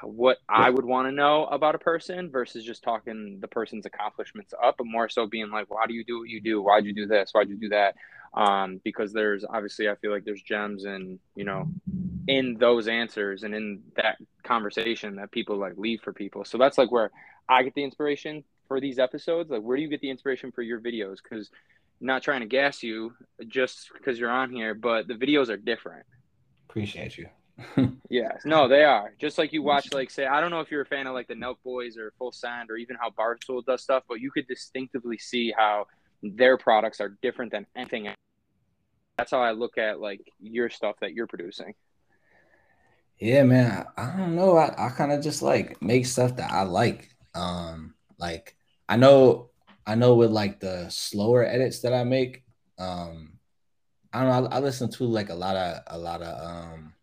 what I would want to know about a person versus just talking the person's accomplishments up, but more so being like, why do you do what you do? Why'd you do this? Why'd you do that? Um, because there's obviously, I feel like there's gems and, you know, in those answers and in that conversation that people like leave for people. So that's like where I get the inspiration for these episodes. Like, where do you get the inspiration for your videos? Because not trying to gas you just because you're on here, but the videos are different. Appreciate you yes, no, they are. Just like you watch, like say, I don't know if you're a fan of like the Nelk Boys or Full Send or even how Barstool does stuff, but you could distinctively see how their products are different than anything. Else. That's how I look at like your stuff that you're producing. Yeah, man. I, I don't know. I, I kind of just like make stuff that I like. Um, like I know, I know with like the slower edits that I make. Um, I don't know. I, I listen to like a lot of a lot of um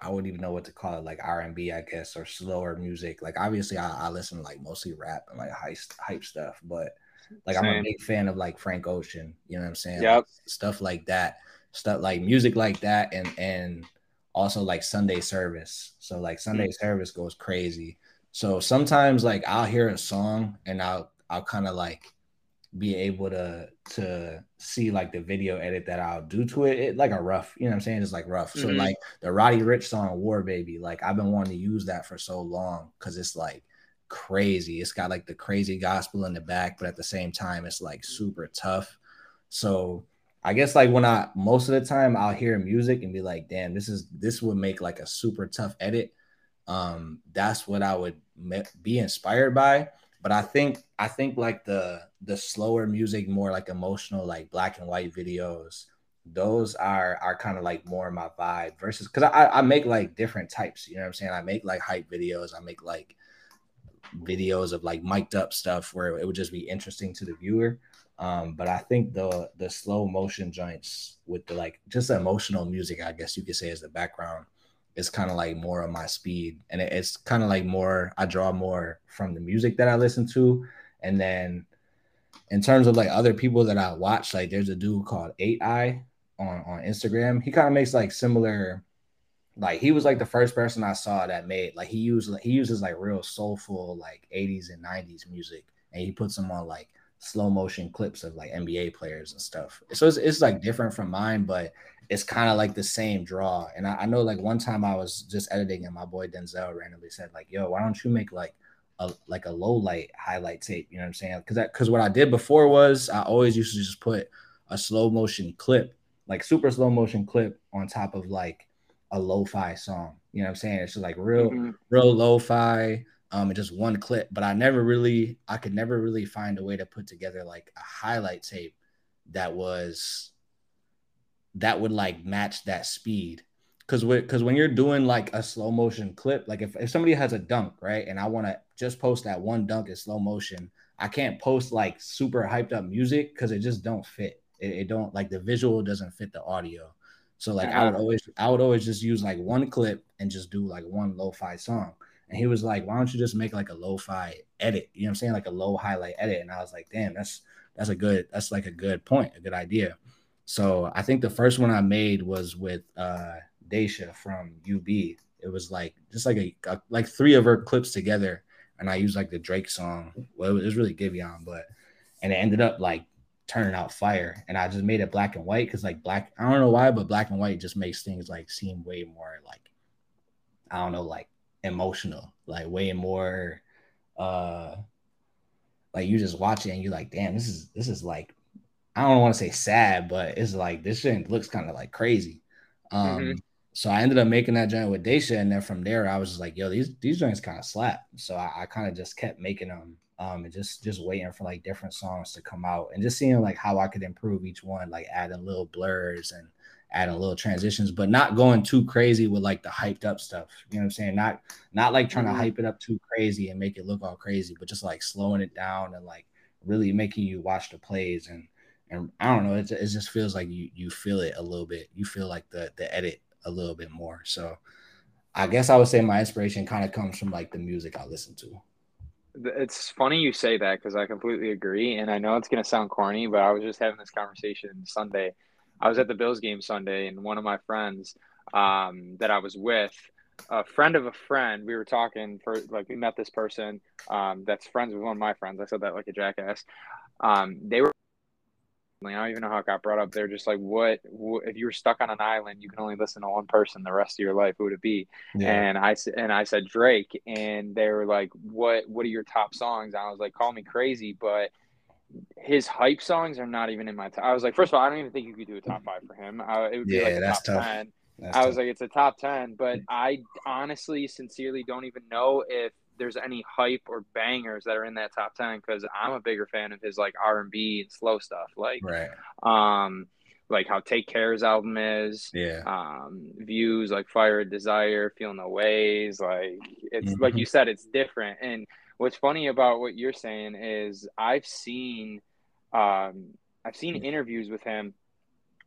I wouldn't even know what to call it, like R and B, I guess, or slower music. Like obviously, I, I listen to like mostly rap and like hype hype stuff, but like Same. I'm a big fan of like Frank Ocean. You know what I'm saying? Yep. Like, stuff like that, stuff like music like that, and and also like Sunday service. So like Sunday mm-hmm. service goes crazy. So sometimes like I'll hear a song and I'll I'll kind of like be able to to see like the video edit that I'll do to it, it like a rough, you know what I'm saying? It's like rough. Mm-hmm. So like the Roddy Ricch song War Baby, like I've been wanting to use that for so long because it's like crazy. It's got like the crazy gospel in the back, but at the same time, it's like super tough. So I guess like when I most of the time I'll hear music and be like, damn, this is this would make like a super tough edit. Um, that's what I would be inspired by but I think I think like the the slower music, more like emotional, like black and white videos, those are are kind of like more my vibe versus because I, I make like different types, you know what I'm saying? I make like hype videos, I make like videos of like mic'd up stuff where it would just be interesting to the viewer. Um, but I think the the slow motion joints with the like just the emotional music, I guess you could say, as the background, is kind of like more of my speed, and it, it's kind of like more. I draw more from the music that I listen to, and then in terms of like other people that I watch, like there's a dude called Eight Eye on on Instagram. He kind of makes like similar. Like he was like the first person I saw that made like he used he uses like real soulful like 80s and 90s music and he puts them on like slow motion clips of like NBA players and stuff. So it's, it's like different from mine, but it's kind of like the same draw. And I, I, know like one time I was just editing and my boy Denzel randomly said like, "Yo, why don't you make like a like a low light highlight tape?" You know what I'm saying? Because that because what I did before was I always used to just put a slow motion clip, like super slow motion clip, on top of like a lo-fi song. You know what I'm saying? It's just like real, mm-hmm. real lo-fi um, and just one clip. But I never really, I could never really find a way to put together like a highlight tape that was that would like match that speed. Cause because when you're doing like a slow motion clip, like if, if somebody has a dunk, right, and I want to just post that one dunk in slow motion, I can't post like super hyped up music because it just don't fit. It, it, don't like the visual doesn't fit the audio. So like I would always I would always just use like one clip and just do like one lo-fi song. And he was like, why don't you just make like a lo-fi edit? You know what I'm saying? Like a low highlight edit. And I was like, damn, that's that's a good, that's like a good point, a good idea. So I think the first one I made was with uh Daisha from UB. It was like just like a, a like three of her clips together. And I used like the Drake song. Well, it was really Giveon, but and it ended up like turning out fire. And I just made it black and white because like black, I don't know why, but black and white just makes things like seem way more like I don't know, like emotional, like way more uh like you just watch it and you're like, damn, this is this is like I don't want to say sad, but it's like this shit looks kind of like crazy. Um mm-hmm. So I ended up making that joint with Daisha, and then from there I was just like, yo, these these joints kind of slap. So I, I kind of just kept making them um and just just waiting for like different songs to come out and just seeing like how I could improve each one, like adding little blurs and adding little transitions, but not going too crazy with like the hyped up stuff. You know what I'm saying? Not not like trying mm-hmm. to hype it up too crazy and make it look all crazy, but just like slowing it down and like really making you watch the plays and and I don't know, it, it just feels like you you feel it a little bit. You feel like the the edit a little bit more. So I guess I would say my inspiration kind of comes from like the music I listen to. It's funny you say that because I completely agree, and I know it's gonna sound corny, but I was just having this conversation Sunday I was at the Bills game Sunday, and one of my friends um, that I was with, a friend of a friend, we were talking for like we met this person um, that's friends with one of my friends. I said that like a jackass. Um, they were. I don't even know how it got brought up. They're just like, what, what, if you were stuck on an island, you can only listen to one person the rest of your life? Who would it be? Yeah. And I and I said Drake, and they were like, what What are your top songs? And I was like, call me crazy, but his hype songs are not even in my top. I was like, first of all, I don't even think you could do a top five for him. I, it would be like a top tough. ten. That's I was tough. like, it's a top ten, but I honestly, sincerely don't even know if there's any hype or bangers that are in that top ten because I'm a bigger fan of his like R and slow stuff, like right. um, like how Take Care's album is, yeah, um, views like Fire Desire, Feel No Ways, like it's mm-hmm. like you said, it's different and what's funny about what you're saying is I've seen um, I've seen interviews with him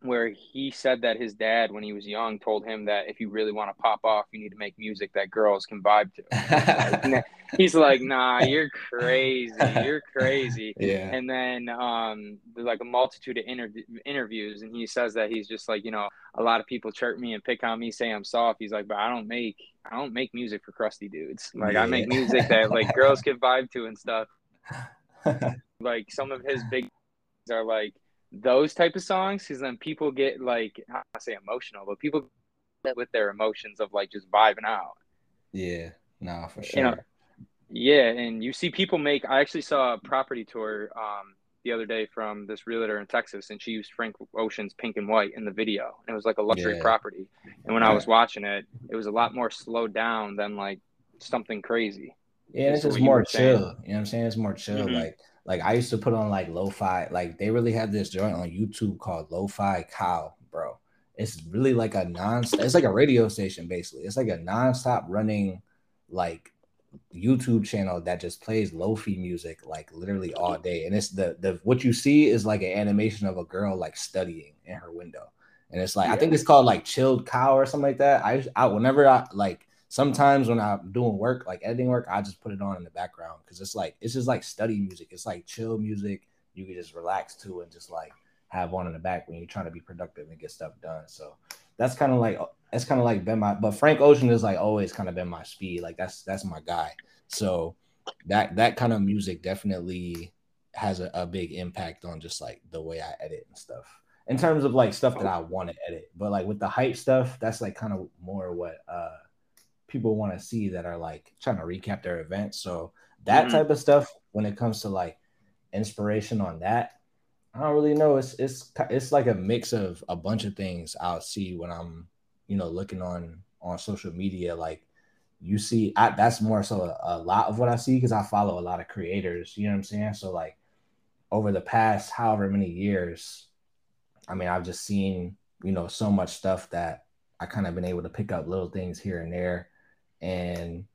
where he said that his dad, when he was young, told him that if you really want to pop off, you need to make music that girls can vibe to. He's like, nah, you're crazy. You're crazy. Yeah. And then um, there's like a multitude of inter- interviews, and he says that he's just like, you know, a lot of people chirp me and pick on me, say I'm soft. He's like, but I don't make, I don't make music for crusty dudes. Like yeah. I make music that like girls can vibe to and stuff. like some of his big are like those type of songs because then people get like I say emotional, but people with their emotions of like just vibing out. Yeah, no, for sure. You know, yeah, and you see people make. I actually saw a property tour um, the other day from this realtor in Texas, and she used Frank Ocean's "Pink and White" in the video, and it was like a luxury yeah. property. And when I was watching it, it was a lot more slowed down than like something crazy. Yeah, it's just more chill. You know what I'm saying? It's more chill. Mm-hmm. Like like I used to put on like lo-fi, like they really have this joint on YouTube called Lo-Fi Cow, bro. It's really like a non it's like a radio station basically. It's like a non-stop running like YouTube channel that just plays lofi music like literally all day, and it's the the what you see is like an animation of a girl like studying in her window, and it's like yeah. I think it's called like ChilledCow or something like that. I I whenever I like sometimes when I'm doing work like editing work, I just put it on in the background because it's like it's just like study music. It's like chill music. You can just relax to and just like have one in the back when you're trying to be productive and get stuff done. So that's kind of like that's kind of like been my but Frank Ocean is like always kind of been my speed. Like that's that's my guy. So that that kind of music definitely has a, a big impact on just like the way I edit and stuff. In terms of like stuff that I want to edit. But like with the hype stuff, that's like kind of more what uh people want to see that are like trying to recap their event. So that mm-hmm. type of stuff when it comes to like inspiration on that, I don't really know. It's it's it's like a mix of a bunch of things I'll see when I'm, you know, looking on on social media. Like you see, I, that's more so a, a lot of what I see because I follow a lot of creators. You know what I'm saying? So like over the past however many years, I mean, I've just seen you know so much stuff that I kind of been able to pick up little things here and there, and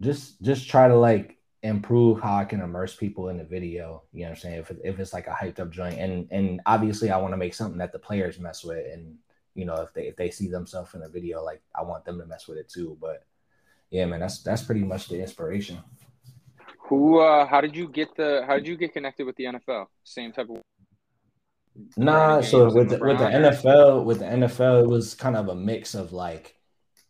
just just try to like improve how I can immerse people in the video. You know what I'm saying? If, if it's like a hyped up joint, and and obviously I want to make something that the players mess with, and you know if they if they see themselves in the video, like I want them to mess with it too. But yeah, man, that's that's pretty much the inspiration. Who? uh How did you get the? How did you get connected with the NFL? Same type of. Nah, so with the, with the NFL, with the NFL, it was kind of a mix of like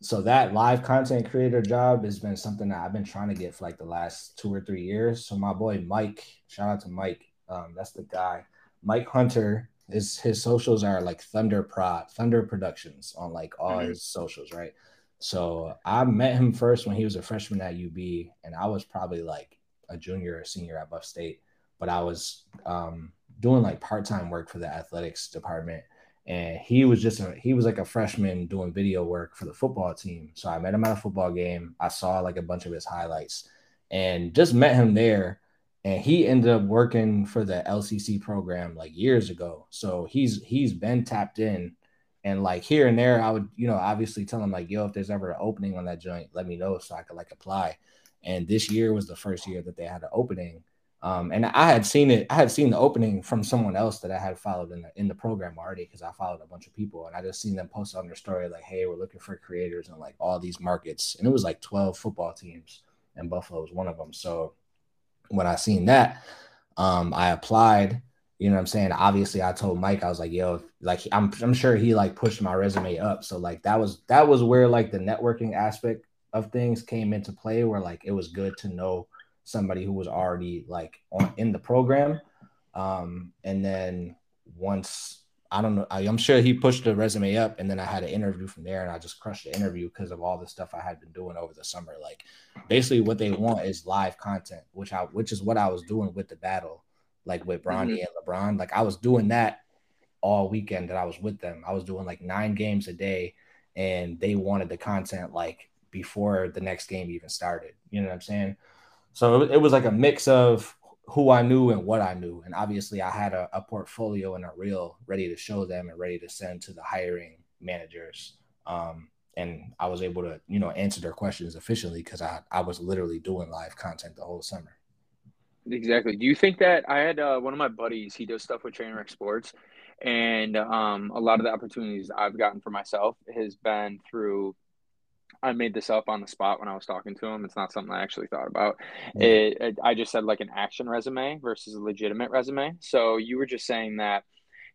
so that live content creator job has been something that I've been trying to get for like the last two or three years. So my boy Mike, shout out to Mike. Um, that's the guy. Mike Hunter is his socials are like Thunder Prod, Thunder Productions on like all mm-hmm. his socials, right? So I met him first when he was a freshman at UB, and I was probably like a junior or senior at Buff State, but I was um, doing like part time work for the athletics department and he was just a he was like a freshman doing video work for the football team. So I met him at a football game. I saw like a bunch of his highlights and just met him there. And he ended up working for the LCC program like years ago. So he's he's been tapped in. And like here and there, I would, you know, obviously tell him like, yo, if there's ever an opening on that joint, let me know so I could like apply. And this year was the first year that they had an opening. Um, and I had seen it. I had seen the opening from someone else that I had followed in the in the program already because I followed a bunch of people, and I just seen them post on their story like, "Hey, we're looking for creators in like all these markets," and it was like twelve football teams, and Buffalo was one of them. So when I seen that, um, I applied. You know what I'm saying? Obviously, I told Mike, I was like, "Yo, like I'm I'm sure he like pushed my resume up." So like that was that was where like the networking aspect of things came into play, where like it was good to know somebody who was already like on in the program. Um, and then once I don't know, I, am sure he pushed the resume up, and then I had an interview from there, and I just crushed the interview because of all the stuff I had been doing over the summer. Like, basically, what they want is live content, which I which is what I was doing with the battle, like with Bronny mm-hmm. and LeBron. Like, I was doing that all weekend that I was with them. I was doing like nine games a day, and they wanted the content like before the next game even started. You know what I'm saying? So it, was like a mix of who I knew and what I knew. And obviously, I had a, a, portfolio and a reel ready to show them and ready to send to the hiring managers. Um, and I was able to, you know, answer their questions efficiently because I, I was literally doing live content the whole summer. Exactly. Do you think that I had uh, one of my buddies, he does stuff with Trainwreck Sports, and um, a lot of the opportunities I've gotten for myself has been through I made this up on the spot when I was talking to him. It's not something I actually thought about. It, it, I just said like an action resume versus a legitimate resume. So you were just saying that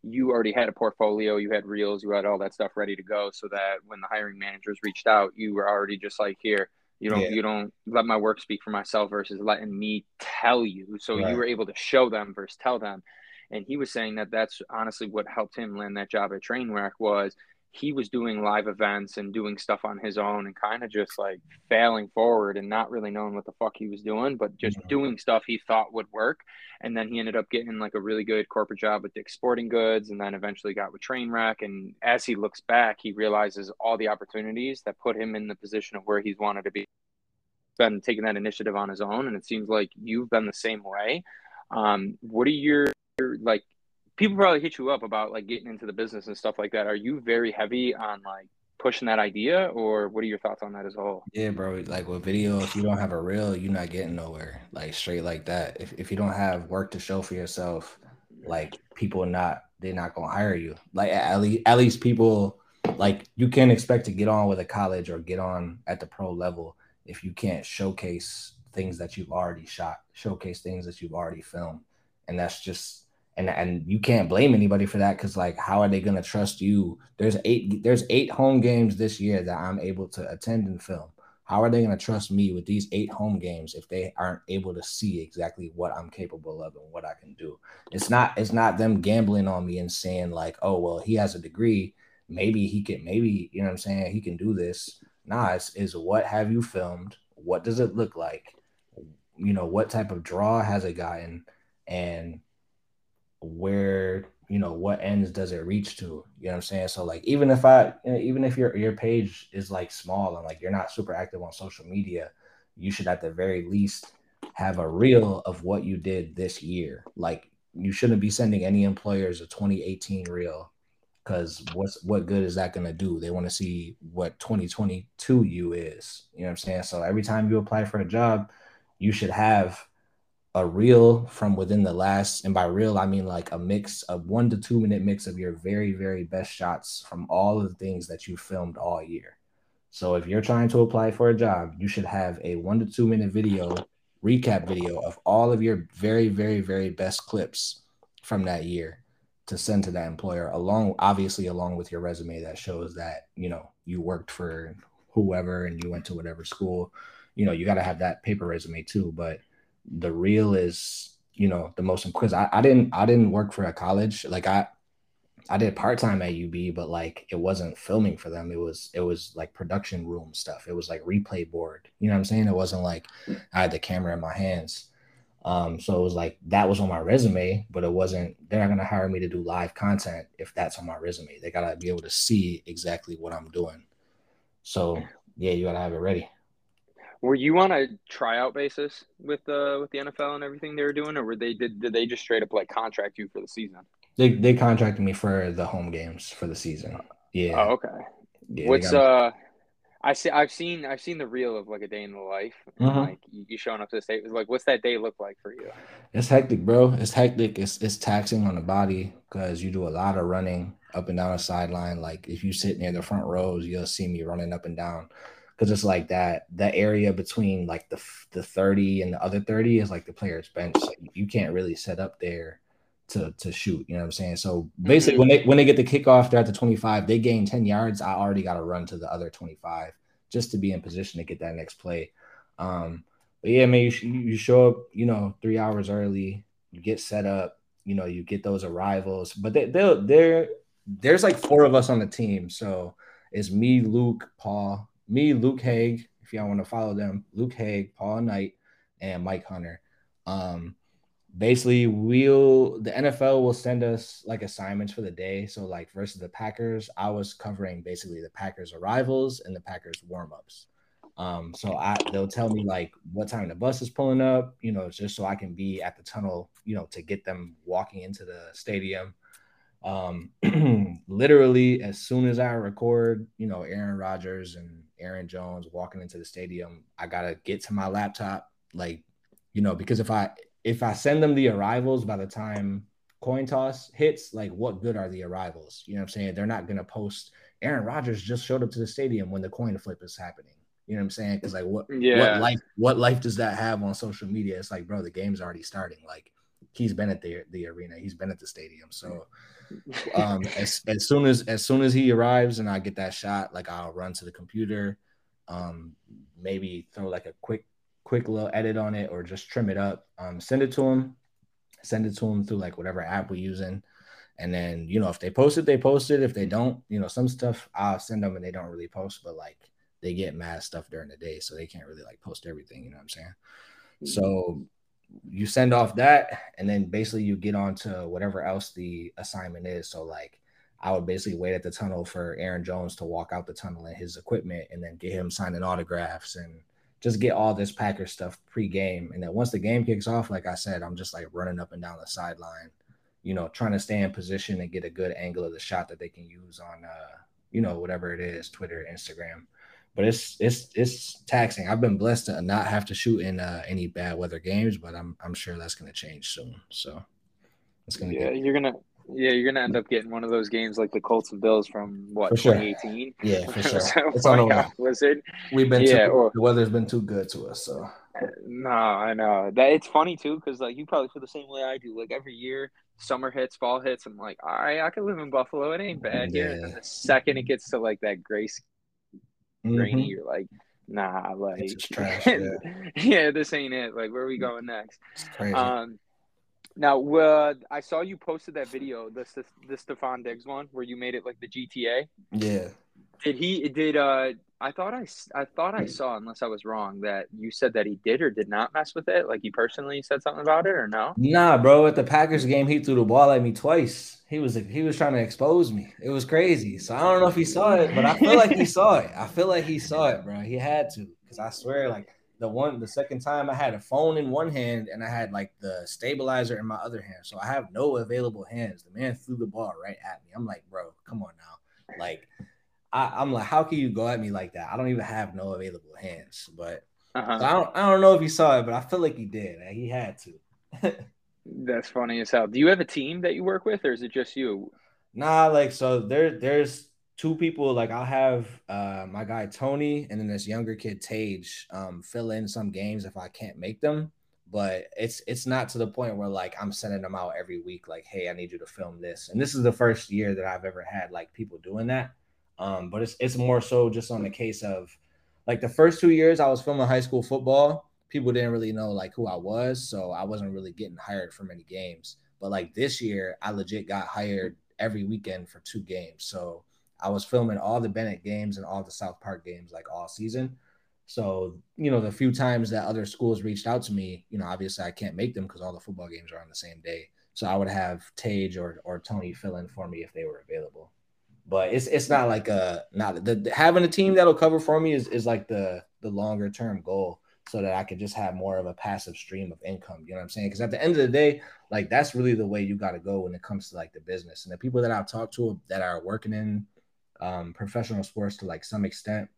you already had a portfolio, you had reels, you had all that stuff ready to go, so that when the hiring managers reached out, you were already just like here. You don't yeah. you don't let my work speak for myself versus letting me tell you. So right. you were able to show them versus tell them. And he was saying that that's honestly what helped him land that job at Trainwreck was he was doing live events and doing stuff on his own and kind of just like failing forward and not really knowing what the fuck he was doing, but just mm-hmm. doing stuff he thought would work. And then he ended up getting like a really good corporate job with Dick's Sporting Goods and then eventually got with Trainwreck. And as he looks back, he realizes all the opportunities that put him in the position of where he's wanted to be. Been taking that initiative on his own, and it seems like you've been the same way. Um, what are your like people probably hit you up about like getting into the business and stuff like that. Are you very heavy on like pushing that idea, or what are your thoughts on that as whole? Yeah, bro. Like with video, if you don't have a reel, you're not getting nowhere. Like straight like that. If if you don't have work to show for yourself, like people not they're not gonna hire you. Like at least at least people like you can't expect to get on with a college or get on at the pro level if you can't showcase things that you've already shot, showcase things that you've already filmed. And that's just and and you can't blame anybody for that because like how are they going to trust you? There's eight there's eight home games this year that i'm able to attend and film. How are they going to trust me with these eight home games if they aren't able to see exactly what i'm capable of and what i can do? It's not it's not them gambling on me and saying like oh well he has a degree. Maybe he can maybe you know what i'm saying? He can do this. Nah it's is what have you filmed? What does it look like? You know what type of draw has it gotten and where you know what ends does it reach to you know what i'm saying? So like even if i even if your your page is like small and like you're not super active on social media you should at the very least have a reel of what you did this year. Like you shouldn't be sending any employers a 2018 reel because what's what good is that going to do? They want to see what 2022 you is you know what i'm saying? So every time you apply for a job you should have a reel from within the last, and by reel, I mean like a mix of one to two minute mix of your very, very best shots from all of the things that you filmed all year. So if you're trying to apply for a job, you should have a one to two minute video, recap video of all of your very, very, very best clips from that year to send to that employer, along obviously along with your resume that shows that you know you worked for whoever and you went to whatever school. You know, you got to have that paper resume too, but the real is you know the most because I, I didn't I didn't work for a college. Like I I did part time at UB but like it wasn't filming for them. It was it was like production room stuff. It was like replay board. You know what I'm saying? It wasn't like I had the camera in my hands. Um so it was like that was on my resume but it wasn't they're not gonna hire me to do live content if that's on my resume. They gotta be able to see exactly what I'm doing. So yeah you gotta have it ready were you on a tryout basis with the uh, with the NFL and everything they were doing, or were they did did they just straight up like contract you for the season? They they contracted me for the home games for the season. Yeah. Oh, okay. Yeah, What's uh I see. I've seen. I've seen the reel of like a day in the life. Mm-hmm. Like you showing up to the state. Like, what's that day look like for you? It's hectic, bro. It's hectic. It's it's taxing on the body because you do a lot of running up and down the sideline. Like if you sit near the front rows, you'll see me running up and down because it's like that that area between like the the 30 and the other 30 is like the player's bench. So you can't really set up there to to shoot. You know what I'm saying? So basically, mm-hmm. when they when they get the kickoff, they're at the 25. They gain 10 yards. I already got to run to the other 25 just to be in position to get that next play. Um, but yeah, man, you, you show up, you know, three hours early. You get set up. You know, you get those arrivals. But they they they're there's like four of us on the team, so it's me, Luke, Paul, me, Luke Haig, if y'all want to follow them, Luke Haig, Paul Knight, and Mike Hunter. Um, basically, we'll the NFL will send us like assignments for the day. So, like versus the Packers, I was covering basically the Packers arrivals and the Packers warm-ups. Um, so I they'll tell me like what time the bus is pulling up, you know, just so I can be at the tunnel, you know, to get them walking into the stadium. Um, literally as soon as I record, you know, Aaron Rodgers and Aaron Jones walking into the stadium, I gotta get to my laptop, like, you know, because if I if I send them the arrivals by the time coin toss hits, like what good are the arrivals? You know what I'm saying? They're not gonna post Aaron Rodgers just showed up to the stadium when the coin flip is happening. You know what I'm saying? Because like what yeah. what life what life does that have on social media? It's like, bro, the game's already starting. Like he's been at the the arena, he's been at the stadium. So um, as, as soon as as soon as he arrives and I get that shot, like I'll run to the computer, um, maybe throw like a quick quick little edit on it or just trim it up, um, send it to him, send it to him through like whatever app we're using. And then, you know, if they post it, they post it. If they don't, you know, some stuff I'll send them and they don't really post, but like they get mad stuff during the day. So they can't really like post everything, you know what I'm saying? So you send off that and then basically you get on to whatever else the assignment is so like i would basically wait at the tunnel for aaron jones to walk out the tunnel in his equipment and then get him signing autographs and just get all this packer stuff pre-game and then once the game kicks off like i said i'm just like running up and down the sideline you know trying to stay in position and get a good angle of the shot that they can use on uh you know, whatever it is, Twitter, Instagram. But it's it's it's taxing. I've been blessed to not have to shoot in uh, any bad weather games, but I'm I'm sure that's gonna change soon. So it's gonna yeah, get... you're gonna yeah, you're gonna end up getting one of those games like the Colts and Bills from what 2018. Yeah, for sure. it's on the Blizzard. We've been yeah, too, or, the weather's been too good to us. So no, I know that it's funny too because like you probably feel the same way I do. Like every year, summer hits, fall hits. I'm like, all right, I can live in Buffalo. It ain't bad yeah. here. And the second it gets to like that gray, mm-hmm. rainy, you're like, nah, like, trash, yeah. yeah. this ain't it. Like, where are we going next? Um, now, uh, I saw you posted that video, the the Stefon Diggs one, where you made it like the GTA. Yeah. Did he? Did uh? I thought I, I thought I hmm. saw, unless I was wrong, that you said that he did or did not mess with it. Like he personally said something about it, or no? Nah, bro. At the Packers game, he threw the ball at me twice. He was he was trying to expose me. It was crazy. So I don't know if he saw it, but I feel like he saw it. I feel like he saw it, bro. He had to, because I swear, like the one the second time I had a phone in one hand and I had like the stabilizer in my other hand. So I have no available hands. The man threw the ball right at me. I'm like, bro, come on now. Like I, am like, how can you go at me like that? I don't even have no available hands. But uh-huh. so I don't I don't know if he saw it, but I feel like he did. He had to. That's funny as hell. Do you have a team that you work with, or is it just you? Nah, like so there there's two people. Like I'll have uh my guy Tony and then this younger kid Tage um fill in some games if I can't make them. But it's it's not to the point where like I'm sending them out every week, like, hey, I need you to film this. And this is the first year that I've ever had like people doing that. Um, but it's it's more so just on the case of like the first two years I was filming high school football, people didn't really know like who I was, so I wasn't really getting hired for many games. But like this year, I legit got hired every weekend for two games. So I was filming all the Bennett games and all the South Park games like all season. So, you know, the few times that other schools reached out to me, you know, obviously I can't make them because all the football games are on the same day. So I would have Tage or or Tony fill in for me if they were available but it's it's not like a not the, having a team that'll cover for me is is like the the longer term goal so that I could just have more of a passive stream of income. You know what I'm saying? Because at the end of the day, like that's really the way you got to go when it comes to like the business and the people that I've talked to that are working in um, professional sports to like some extent.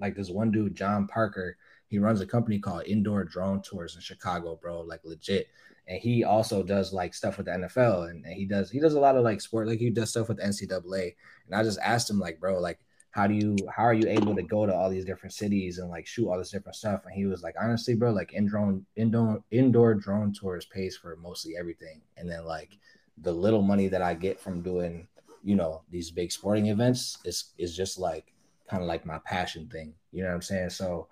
Like this one dude, John Parker, he runs a company called Indoor Drone Tours in Chicago, bro. Like legit and he also does like stuff with the NFL and, and, he does he does a lot of like sport like he does stuff with the NCAA and I just asked him like bro like how do you how are you able to go to all these different cities and like shoot all this different stuff? And he was like honestly bro like in drone indoor indoor drone tours pays for mostly everything. And then like the little money that I get from doing you know these big sporting events is is just like kind of like my passion thing. You know what I'm saying? So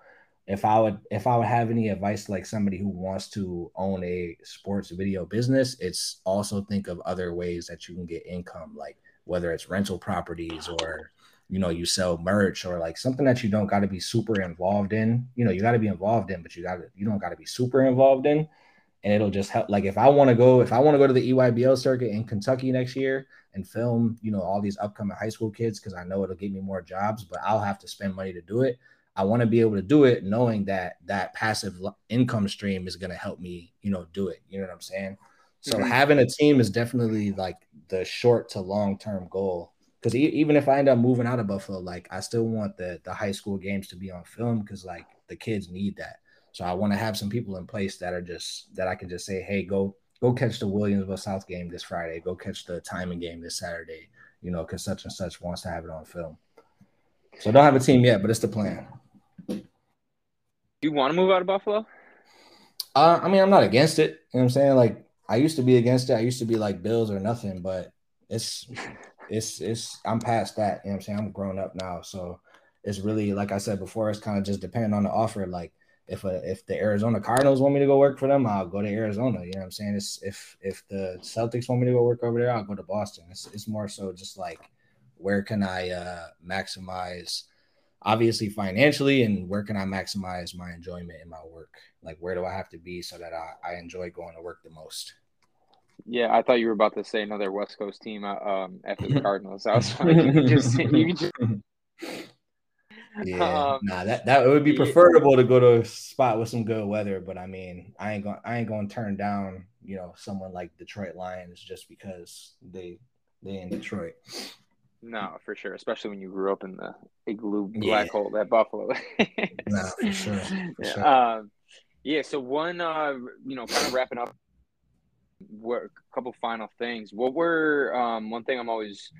if I would if I would have any advice like somebody who wants to own a sports video business, it's also think of other ways that you can get income, like whether it's rental properties or you know you sell merch or like something that you don't got to be super involved in. You know, you got to be involved in, but you got to you don't got to be super involved in. And it'll just help. Like if I want to go, if I want to go to the EYBL circuit in Kentucky next year and film, you know, all these upcoming high school kids, because I know it'll get me more jobs, but I'll have to spend money to do it I want to be able to do it knowing that that passive income stream is going to help me, you know, do it. You know what I'm saying? So mm-hmm. having a team is definitely like the short to long term goal. Because e- even if I end up moving out of Buffalo, like I still want the the high school games to be on film because like the kids need that. So I want to have some people in place that are just that I can just say, hey, go go catch the Williamsville South game this Friday. Go catch the Timon game this Saturday. You know, because such and such wants to have it on film. So I don't have a team yet, but it's the plan. You want to move out of Buffalo? Uh, I mean, I'm not against it. You know what I'm saying? Like, I used to be against it. I used to be like Bills or nothing, but it's, it's, it's, I'm past that. You know what I'm saying? I'm grown up now. So it's really, like I said before, it's kind of just depending on the offer. Like, if a, if the Arizona Cardinals want me to go work for them, I'll go to Arizona. You know what I'm saying? It's if if the Celtics want me to go work over there, I'll go to Boston. It's it's more so just like where can I uh maximize obviously financially and where can I maximize my enjoyment in my work? Like where do I have to be so that I, I enjoy going to work the most? Yeah, I thought you were about to say another West Coast team uh, um, after the Cardinals. I was like, you just, you just... Yeah, um, nah, that that would be preferable to go to a spot with some good weather, but I mean, I ain't going I ain't going to turn down, you know, someone like Detroit Lions just because they they in Detroit. No, for sure. Especially when you grew up in the igloo black yeah. hole at Buffalo. no, for sure. For yeah. Sure. Um, yeah. So one, uh, you know, kind of wrapping up. What a couple final things. What were um, one thing I'm always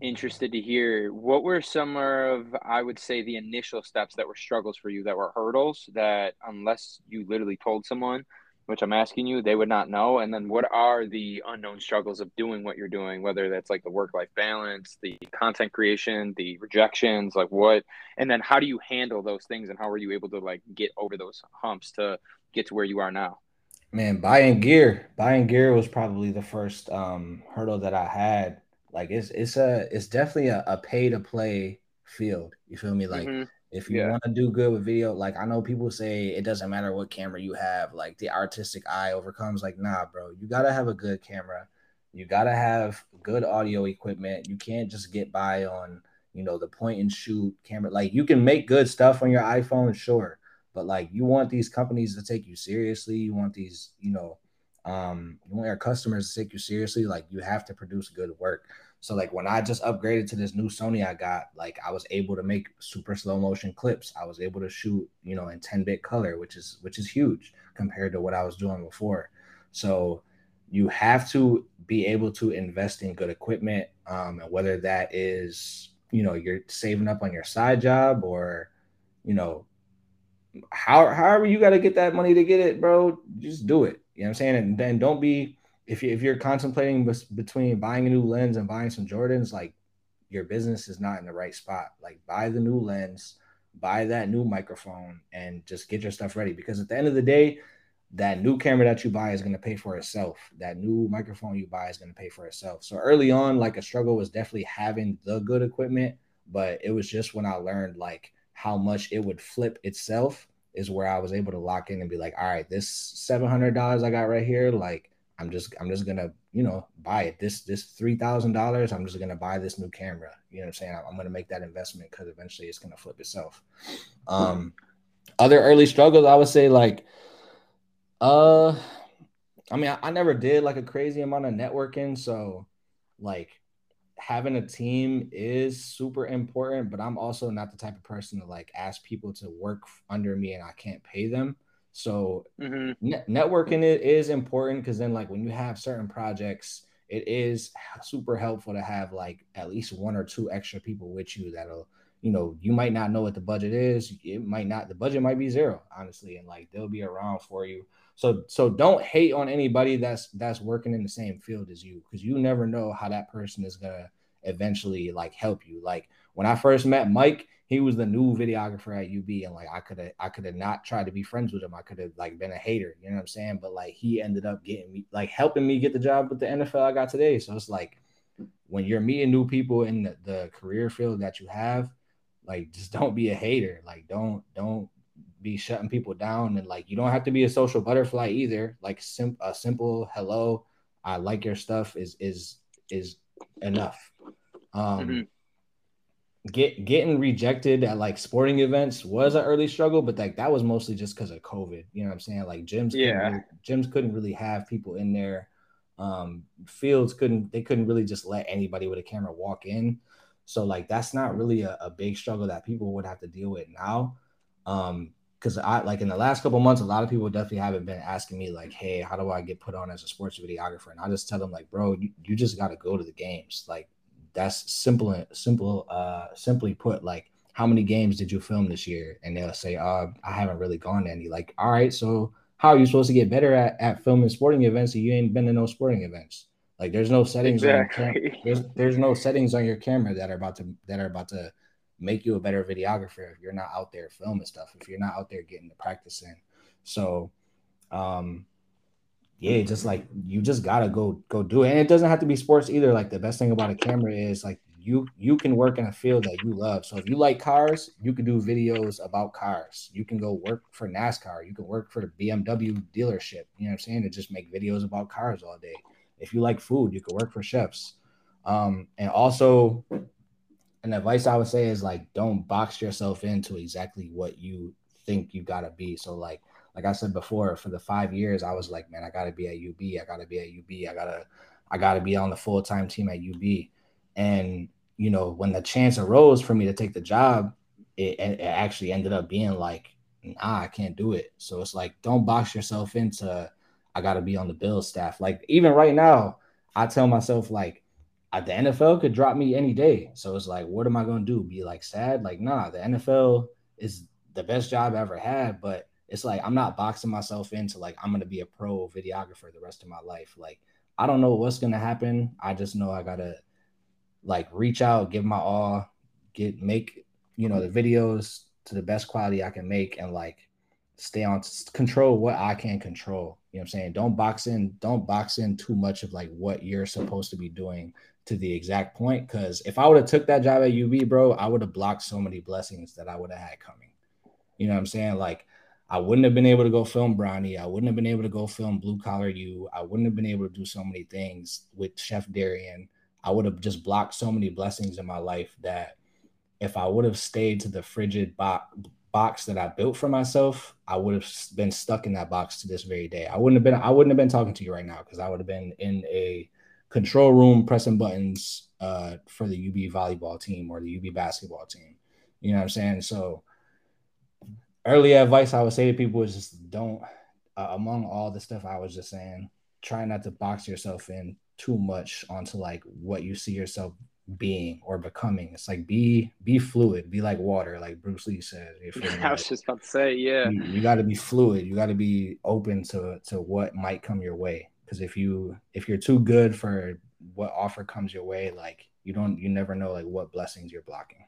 interested to hear? What were some of I would say the initial steps that were struggles for you that were hurdles that unless you literally told someone which I'm asking you, they would not know. And then what are the unknown struggles of doing what you're doing, whether that's like the work life balance, the content creation, the rejections, like what, and then how do you handle those things and how are you able to like get over those humps to get to where you are now? Man, buying gear, buying gear was probably the first um, hurdle that I had. Like it's it's a it's definitely a, a pay to play field. You feel me? Like mm-hmm. If you yeah. want to do good with video, like I know people say it doesn't matter what camera you have, like the artistic eye overcomes. Like, nah, bro, you gotta have a good camera. You gotta have good audio equipment. You can't just get by on, you know, the point and shoot camera. Like you can make good stuff on your iPhone, sure, but like you want these companies to take you seriously. You want these, you know, um, you want your customers to take you seriously. Like you have to produce good work. So like when I just upgraded to this new Sony I got, like I was able to make super slow motion clips. I was able to shoot, you know, in 10 bit color, which is which is huge compared to what I was doing before. So you have to be able to invest in good equipment, um, and whether that is, you know, you're saving up on your side job or, you know, how however you got to get that money to get it, bro. Just do it. You know what I'm saying? And then don't be if you if you're contemplating between buying a new lens and buying some Jordans, like your business is not in the right spot. Like buy the new lens, buy that new microphone, and just get your stuff ready. Because at the end of the day, that new camera that you buy is going to pay for itself. That new microphone you buy is going to pay for itself. So early on, like a struggle was definitely having the good equipment, but it was just when I learned like how much it would flip itself is where I was able to lock in and be like, all right, this seven hundred dollars I got right here, like I'm just I'm just gonna you know buy it. This this three thousand dollars. I'm just gonna buy this new camera. You know what I'm saying? I'm gonna make that investment because eventually it's gonna flip itself. Um, other early struggles, I would say like, uh, I mean, I, I never did like a crazy amount of networking, so like having a team is super important. But I'm also not the type of person to like ask people to work under me and I can't pay them. So mm-hmm. ne- networking is important because then like when you have certain projects, it is super helpful to have like at least one or two extra people with you that'll you know you might not know what the budget is it might not the budget might be zero honestly and like they'll be around for you so so don't hate on anybody that's that's working in the same field as you because you never know how that person is gonna eventually like help you like when i first met mike he was the new videographer at UB, and like I could have I could have not tried to be friends with him. I could have like been a hater, you know what I'm saying? But like he ended up getting me like helping me get the job with the NFL I got today. So it's like when you're meeting new people in the, the career field that you have, like just don't be a hater. Like don't don't be shutting people down and like you don't have to be a social butterfly either. Like sim- a simple hello, I like your stuff is is is enough. Um mm-hmm get getting rejected at like sporting events was an early struggle, but like that was mostly just because of COVID. You know what I'm saying? Like gyms, yeah, couldn't really, gyms couldn't really have people in there. Um, fields couldn't they couldn't really just let anybody with a camera walk in. So like that's not really a, a big struggle that people would have to deal with now. Um, because I like in the last couple months, a lot of people definitely haven't been asking me like, "Hey, how do I get put on as a sports videographer?" And I just tell them like, "Bro, you, you just got to go to the games. Like, that's simple simple uh simply put like how many games did you film this year? And they'll say uh i haven't really gone to any. Like all right so how are you supposed to get better at, at filming sporting events if you ain't been to no sporting events? Like there's no settings exactly. on your there's, there's no settings on your camera that are about to that are about to make you a better videographer if you're not out there filming stuff if you're not out there getting the practice in. So um yeah, just like you just gotta go go do it. And it doesn't have to be sports either. Like the best thing about a camera is like you you can work in a field that you love. So if you like cars, you can do videos about cars. You can go work for NASCAR. You can work for the BMW dealership. You know what I'm saying? To just make videos about cars all day. If you like food, you can work for chefs. Um, and also, an advice I would say is like don't box yourself into exactly what you think you gotta be. So like like I said before, for the five years, I was like, man, I gotta be at UB. I gotta be at UB. I gotta, I gotta be on the full time team at UB. And you know, when the chance arose for me to take the job, it, it actually ended up being like, nah, I can't do it. So it's like, don't box yourself into, I got to be on the Bill staff. Like, even right now, I tell myself, like, uh, the NFL could drop me any day. So it's like, what am I to do? Be like sad? Like, nah, the NFL is the best job I ever had. But it's like, I'm not boxing myself into like, I'm to be a pro videographer the rest of my life. Like, I don't know what's to happen. I just know I got to like reach out, give my all, get, make, you know, the videos to the best quality I can make and like stay on control what I can control. You know what I'm saying? Don't box in, don't box in too much of like what you're supposed to be doing to the exact point. Cause if I would have took that job at UB, bro, I would have blocked so many blessings that I would have had coming. You know what I'm saying? Like I wouldn't have been able to go film Bronny. I wouldn't have been able to go film Blue Collar You. I wouldn't have been able to do so many things with Chef Darian. I would have just blocked so many blessings in my life that if I would have stayed to the frigid bo- box that I built for myself, I would have been stuck in that box to this very day. I wouldn't have been I wouldn't have been talking to you right now because I would have been in a control room pressing buttons uh, for the UB volleyball team or the UB basketball team. You know what I'm saying? So early advice I would say to people is just don't uh, among all the stuff I was just saying, try not to box yourself in too much onto like what you see yourself being or becoming. It's like be be fluid, be like water, like Bruce Lee said. I was just about to say, yeah. You, you got to be fluid. You got to be open to to what might come your way. Because if you if you're too good for what offer comes your way, like you don't you never know like what blessings you're blocking.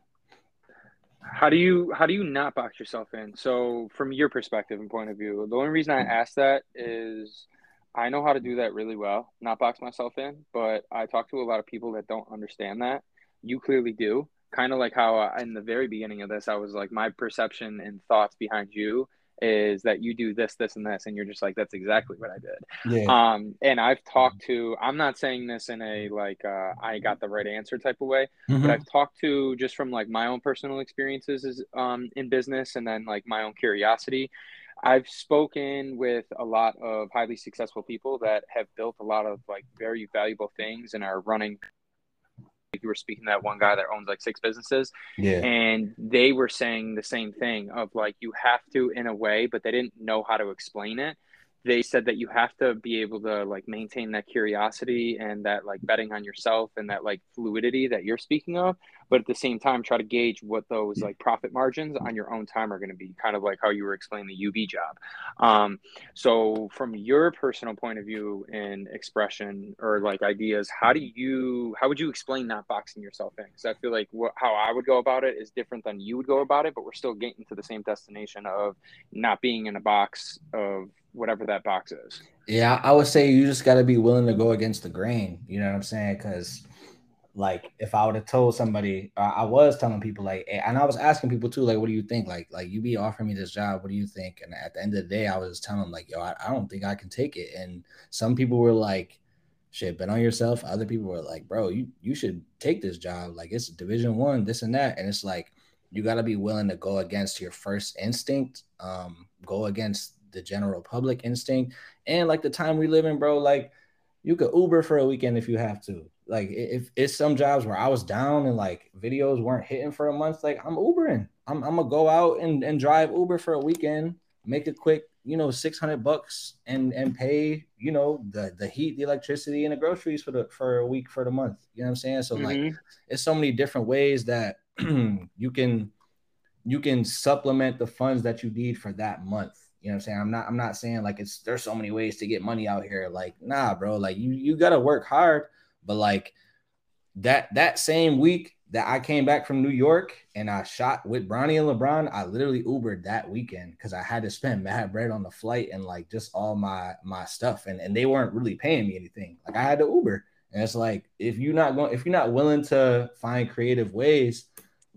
How do you how do you not box yourself in? So from your perspective and point of view, the only reason I ask that is I know how to do that really well, not box myself in, but I talk to a lot of people that don't understand that. You clearly do. Kind of like how uh, in the very beginning of this, I was like, my perception and thoughts behind you is that you do this, this, and this, and you're just like, that's exactly what I did. Yeah. Um, and I've talked to, I'm not saying this in a like, uh, I got the right answer type of way, mm-hmm. but I've talked to just from like my own personal experiences is, um, in business and then like my own curiosity. I've spoken with a lot of highly successful people that have built a lot of like very valuable things and are running. You were speaking that one guy that owns like six businesses, yeah, and they were saying the same thing of like you have to in a way, but they didn't know how to explain it. They said that you have to be able to like maintain that curiosity and that like betting on yourself and that like fluidity that you're speaking of but at the same time try to gauge what those like profit margins on your own time are going to be kind of like how you were explaining the UB job um, so from your personal point of view and expression or like ideas how do you how would you explain not boxing yourself in because i feel like what, how i would go about it is different than you would go about it but we're still getting to the same destination of not being in a box of whatever that box is. Yeah, I would say you just got to be willing to go against the grain. You know what I'm saying? Because, like, if I would have told somebody, I was telling people, like, and I was asking people too, like, what do you think? Like, like you be offering me this job, what do you think? And at the end of the day, I was telling them, like, yo, I, I don't think I can take it. And some people were like, shit, bet on yourself. Other people were like, bro, you you should take this job. Like, it's Division One, this and that. And it's like you got to be willing to go against your first instinct, um, go against the general public instinct and like the time we live in, bro. Like you could Uber for a weekend if you have to. Like if it's some jobs where I was down and like videos weren't hitting for a month, like I'm Ubering. I'm, I'm gonna go out and, and drive Uber for a weekend, make a quick, you know, 600 bucks and and pay, you know, the the heat, the electricity, and the groceries for the for a week for the month. You know what I'm saying? So mm-hmm. like it's so many different ways that you can you can supplement the funds that you need for that month you know what I'm saying? I'm not I'm not saying like it's there's so many ways to get money out here. Like, nah, bro. Like you you gotta work hard, but like that that same week that I came back from New York and I shot with Bronny and LeBron, I literally Ubered that weekend because I had to spend mad bread on the flight and like just all my my stuff. And and they weren't really paying me anything. Like I had to Uber. And it's like if you're not going if you're not willing to find creative ways,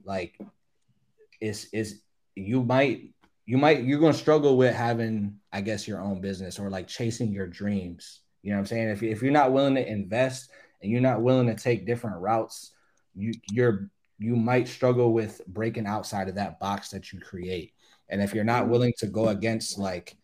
like it's is you might you might you're to struggle with having i guess your own business or like chasing your dreams you know what i'm saying if, if you're not willing to invest and you're not willing to take different routes you you're you might struggle with breaking outside of that box that you create. And if you're not willing to go against like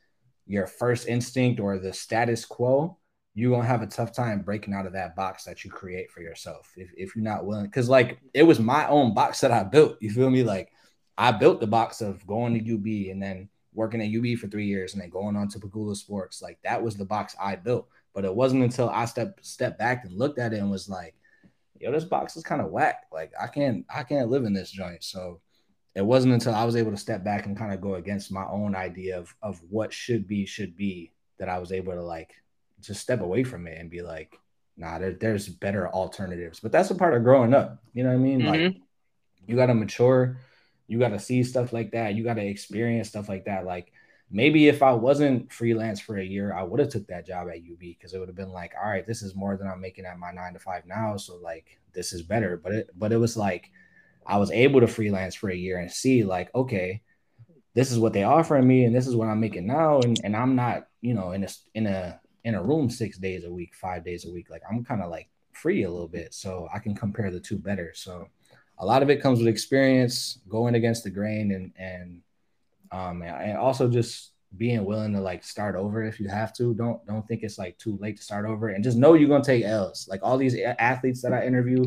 your first instinct or the status quo you're gonna have a tough time breaking out of that box that you create for yourself if, if you're not willing. Because like it was my own box that i built you feel me? Like i built the box of going to ub and then working at ub for three years and then going on to Pegula sports. Like that was the box i built but it wasn't until i stepped stepped back and looked at it and was like yo this box is kind of whack like i can't i can't live in this joint so it wasn't until i was able to step back and kind of go against my own idea of of what should be should be that i was able to like just step away from it and be like, nah, there, there's better alternatives. But that's a part of growing up. You know what I mean? Mm-hmm. Like you gotta mature, you gotta see stuff like that, you gotta experience stuff like that. Like maybe if I wasn't freelance for a year, I would have took that job at UB because it would have been like, all right, this is more than I'm making at my nine to five now. So like this is better. But it but it was like I was able to freelance for a year and see like, okay, this is what they offering me and this is what I'm making now. And and I'm not, you know, in a in a in a room six days a week, five days a week. Like I'm kind of like free a little bit, so I can compare the two better. So a lot of it comes with experience, going against the grain, and and um and also just being willing to like start over if you have to. Don't don't think it's like too late to start over, and just know you're gonna take L's. Like all these athletes that I interview,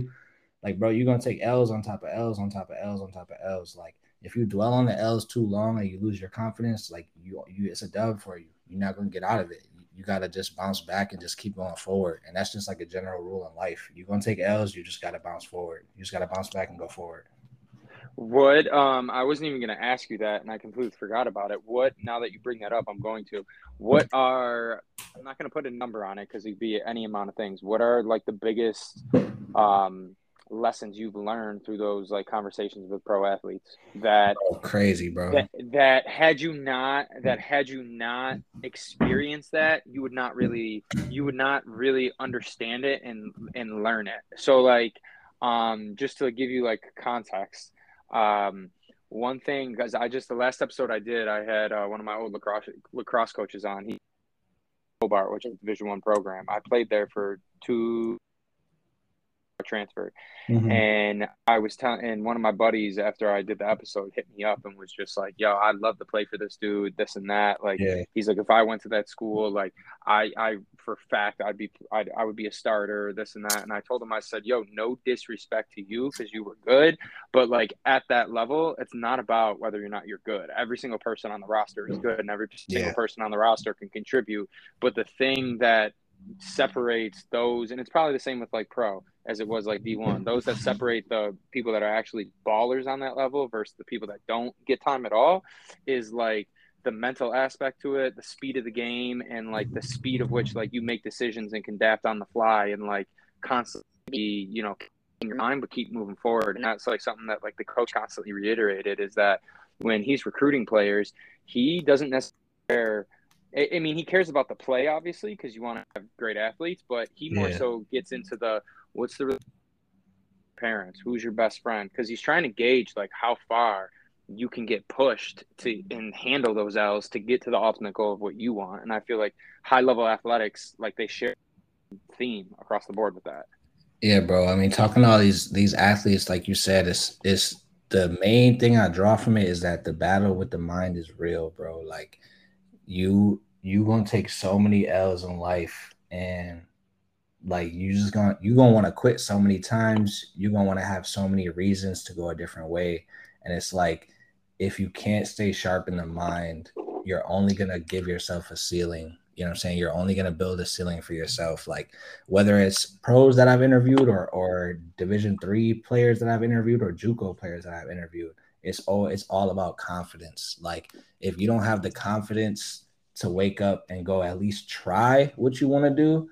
like bro, you're gonna take L's on top of L's on top of L's on top of L's. Like if you dwell on the L's too long and you lose your confidence, like you you it's a dub for you. You're not gonna get out of it you got to just bounce back and just keep going forward. And that's just like a general rule in life. You're to take L's, you just got to bounce forward. You just got to bounce back and go forward. What um I wasn't even going to ask you that and I completely forgot about it. What now that you bring that up, I'm going to. What are I'm not going to put a number on it cuz it'd be any amount of things. What are like the biggest um lessons you've learned through those like conversations with pro athletes that oh, crazy bro that, that had you not that had you not experienced that you would not really you would not really understand it and and learn it so like um just to give you like context um one thing because i just the last episode i did i had uh, one of my old lacrosse lacrosse coaches on. He Hobart, which is a division one program. I played there for two transfer. Mm-hmm. And I was telling, and one of my buddies after I did the episode hit me up and was just like, "Yo, I'd love to play for this dude, this and that." Like, yeah. he's like, if I went to that school, like, I, I for fact, I'd be, I'd, I would be a starter, this and that. And I told him, I said, "Yo, no disrespect to you because you were good, but like at that level, it's not about whether or not you're good. Every single person on the roster is good, and every single yeah. person on the roster can contribute. But the thing that separates those, and it's probably the same with like pro as it was like D1. Those that separate the people that are actually ballers on that level versus the people that don't get time at all is like the mental aspect to it, the speed of the game, and like the speed of which like you make decisions and can adapt on the fly and like constantly, be, you know, in your mind, but keep moving forward. And that's like something that like the coach constantly reiterated is that when he's recruiting players, he doesn't necessarily I mean, he cares about the play, obviously, because you want to have great athletes, but he more yeah. so gets into the what's the parents, who's your best friend, because he's trying to gauge like how far you can get pushed to and handle those L's to get to the ultimate goal of what you want. And I feel like high level athletics, like they share theme across the board with that. Yeah, bro. I mean, talking to all these these athletes, like you said, it's it's the main thing I draw from it is that the battle with the mind is real, bro. Like you you gonna take so many L's in life and like you just gonna you gonna want to quit so many times you're gonna want to have so many reasons to go a different way. And it's like if you can't stay sharp in the mind you're only gonna give yourself a ceiling. You know what i'm saying? You're only gonna build a ceiling for yourself. Like whether it's pros that i've interviewed or or division three players that i've interviewed or juco players that i've interviewed it's all it's all about confidence. Like if you don't have the confidence to wake up and go at least try what you want to do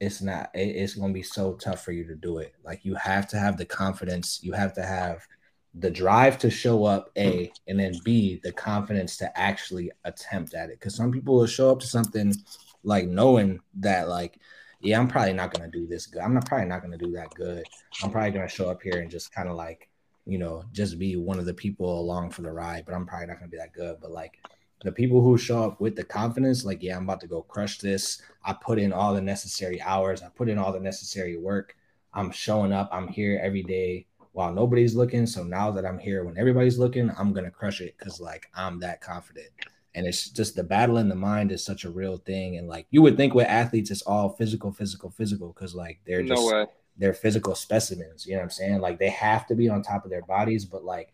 it's not it's going to be so tough for you to do it. Like you have to have the confidence you have to have the drive to show up a and then b the confidence to actually attempt at it. Because some people will show up to something like knowing that like yeah i'm probably not going to do this good. I'm not probably not going to do that good. I'm probably going to show up here and just kind of like you know just be one of the people along for the ride but i'm probably not going to be that good. But like the people who show up with the confidence, like, yeah, I'm about to go crush this. I put in all the necessary hours, I put in all the necessary work. I'm showing up, I'm here every day while nobody's looking. So now that I'm here when everybody's looking, I'm gonna crush it because like I'm that confident. and it's just the battle in the mind is such a real thing and like you would think with athletes it's all physical physical physical because like they're just no they're physical specimens you know what i'm saying like they have to be on top of their bodies but like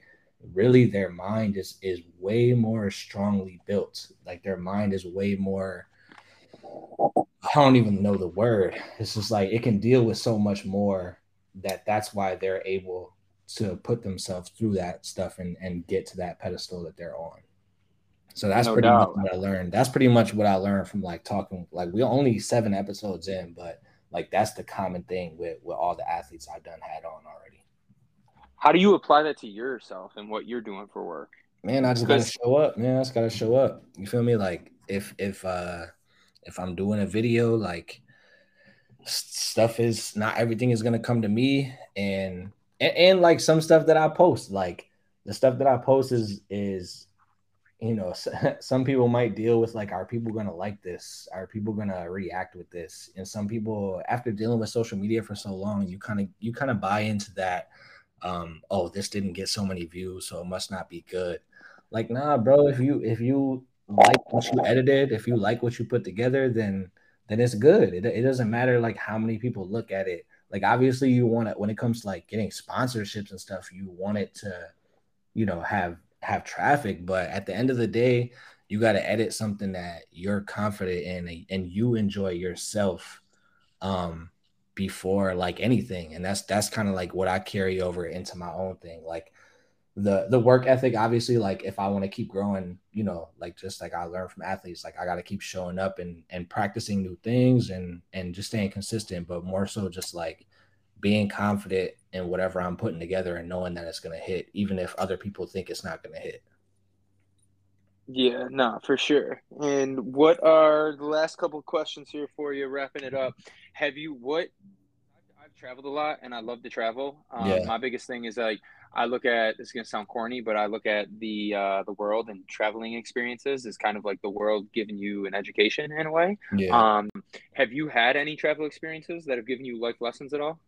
really their mind is is way more strongly built like their mind is way more i don't even know the word it's just like it can deal with so much more that that's why they're able to put themselves through that stuff and and get to that pedestal that they're on so that's no pretty doubt. much what I learned. That's pretty much what I learned from like talking. Like we're only seven episodes in, but like that's the common thing with with all the athletes I've done had on already. How do you apply that to yourself and what you're doing for work? Man, I just gotta show up. Man, I just gotta show up. You feel me? Like if if uh if I'm doing a video, like stuff is not everything is gonna come to me, and and, and like some stuff that I post, like the stuff that I post is is you know some people might deal with like are people to like this are people to react with this and some people after dealing with social media for so long you kind of you kind of buy into that um oh this didn't get so many views so it must not be good. Like nah bro if you if you like what you edited if you like what you put together then then it's good. It, it doesn't matter like how many people look at it. Like obviously you want it when it comes to like getting sponsorships and stuff you want it to you know have have traffic, but at the end of the day, you got to edit something that you're confident in and you enjoy yourself. Um before like anything and that's that's kind of like what I carry over into my own thing like the the work ethic obviously like if I want to keep growing you know like just like I learned from athletes like I got to keep showing up and and practicing new things and and just staying consistent but more so just like being confident in whatever I'm putting together and knowing that it's going to hit, even if other people think it's not going to hit. Yeah, no, for sure. And what are the last couple of questions here for you, wrapping it up? Have you what? I've traveled a lot, and I love to travel. Um, yeah. My biggest thing is like I look at this is gonna sound corny, but I look at the uh, the world and traveling experiences is kind of like the world giving you an education in a way. Yeah. Um, have you had any travel experiences that have given you life lessons at all?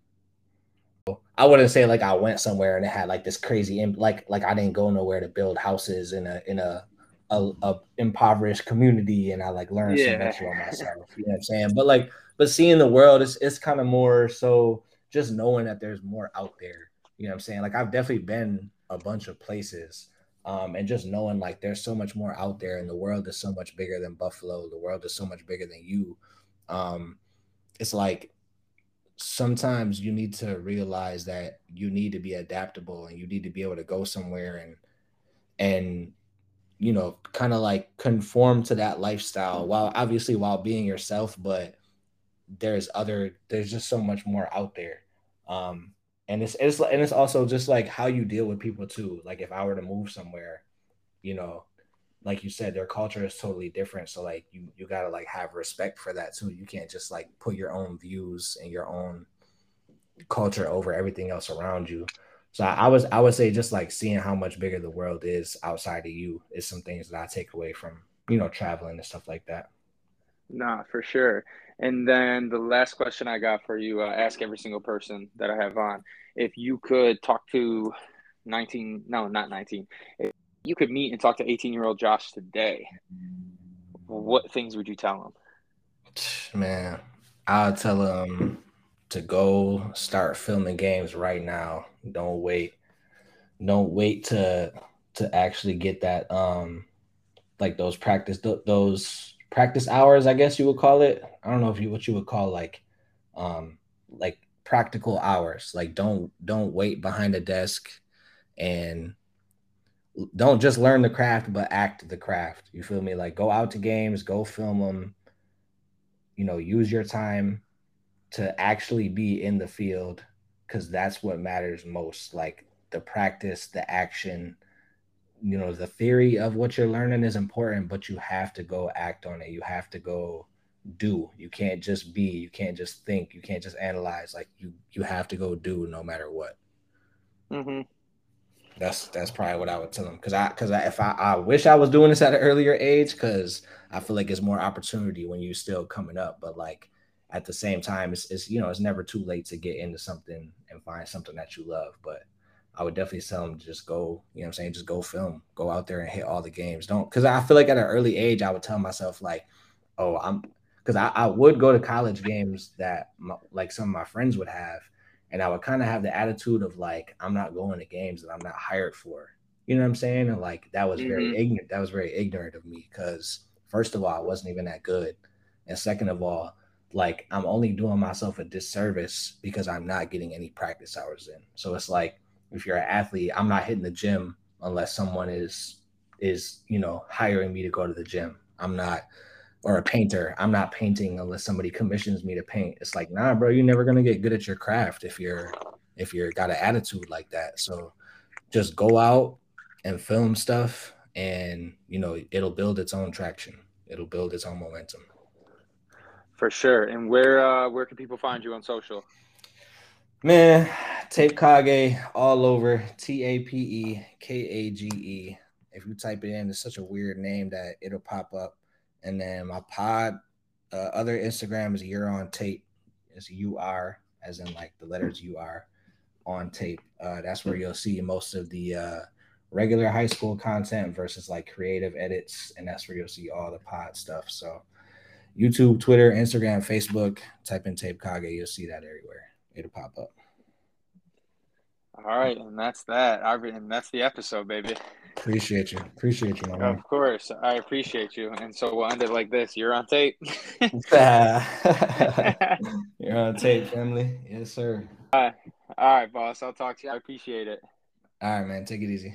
I wouldn't say like I went somewhere and it had like this crazy like like I didn't go nowhere to build houses in a in a a, a impoverished community and I like learned yeah. so much about myself. You know what I'm saying? But like but seeing the world is it's kind of more so just knowing that there's more out there. You know what I'm saying? Like I've definitely been a bunch of places. Um, and just knowing like there's so much more out there and the world is so much bigger than Buffalo, the world is so much bigger than you. Um, it's like sometimes you need to realize that you need to be adaptable and you need to be able to go somewhere and and you know kind of like conform to that lifestyle while obviously while being yourself but there's other there's just so much more out there um and it's it's and it's also just like how you deal with people too like if i were to move somewhere you know like you said, their culture is totally different. So like you you gotta like have respect for that too. You can't just like put your own views and your own culture over everything else around you. So I, I was I would say just like seeing how much bigger the world is outside of you is some things that I take away from you know traveling and stuff like that. Nah, for sure. And then the last question I got for you, uh, ask every single person that I have on, if you could talk to 19, no, not 19, if you could meet and talk to 18 year old Josh today, what things would you tell him? Man, I'll tell him to go start filming games right now. Don't wait. Don't wait to to actually get that um like those practice th- those practice hours, I guess you would call it. I don't know if you what you would call like um like practical hours. Like don't don't wait behind a desk and don't just learn the craft, but act the craft. You feel me? Like go out to games, go film them. You know, use your time to actually be in the field because that's what matters most. Like the practice, the action, you know, the theory of what you're learning is important, but you have to go act on it. You have to go do. You can't just be, you can't just think, you can't just analyze. Like you you have to go do no matter what. Mm-hmm. That's that's probably what I would tell them because I because I, if I, I wish I was doing this at an earlier age because I feel like it's more opportunity when you're still coming up, but like at the same time, it's, it's you know it's never too late to get into something and find something that you love. But I would definitely tell them to just go, you know I'm saying, just go film, go out there and hit all the games. Don't because I feel like at an early age, I would tell myself, like, oh, I'm because I, I would go to college games that my, like some of my friends would have, and I would kind of have the attitude of like, I'm not going to games that I'm not hired for. You know what I'm saying? And like that was mm-hmm. very ignorant. That was very ignorant of me because first of all, I wasn't even that good. And second of all, like I'm only doing myself a disservice because I'm not getting any practice hours in. So it's like if you're an athlete, I'm not hitting the gym unless someone is is you know hiring me to go to the gym. I'm not or a painter. I'm not painting unless somebody commissions me to paint. It's like, nah, bro, you're never gonna get good at your craft if you're if you're got an attitude like that. So just go out and film stuff and you know it'll build its own traction. It'll build its own momentum. For sure. And where uh where can people find you on social? Man, Tape Kage all over. T A P E K A G E. If you type it in, it's such a weird name that it'll pop up. And then my pod, uh, other Instagram is You're on Tape. It's U R, as in like the letters U R on tape. Uh, that's where you'll see most of the uh, regular high school content versus like creative edits. And that's where you'll see all the pod stuff. So, YouTube, Twitter, Instagram, Facebook, type in Tape Kage, you'll see that everywhere. It'll pop up. All right, and that's that. And that's the episode, baby. Appreciate you. Appreciate you, my man. Of course. I appreciate you. And so we'll end it like this. You're on tape. You're on tape, family. Yes, sir. All right. All right, boss. I'll talk to you. I appreciate it. All right, man. Take it easy.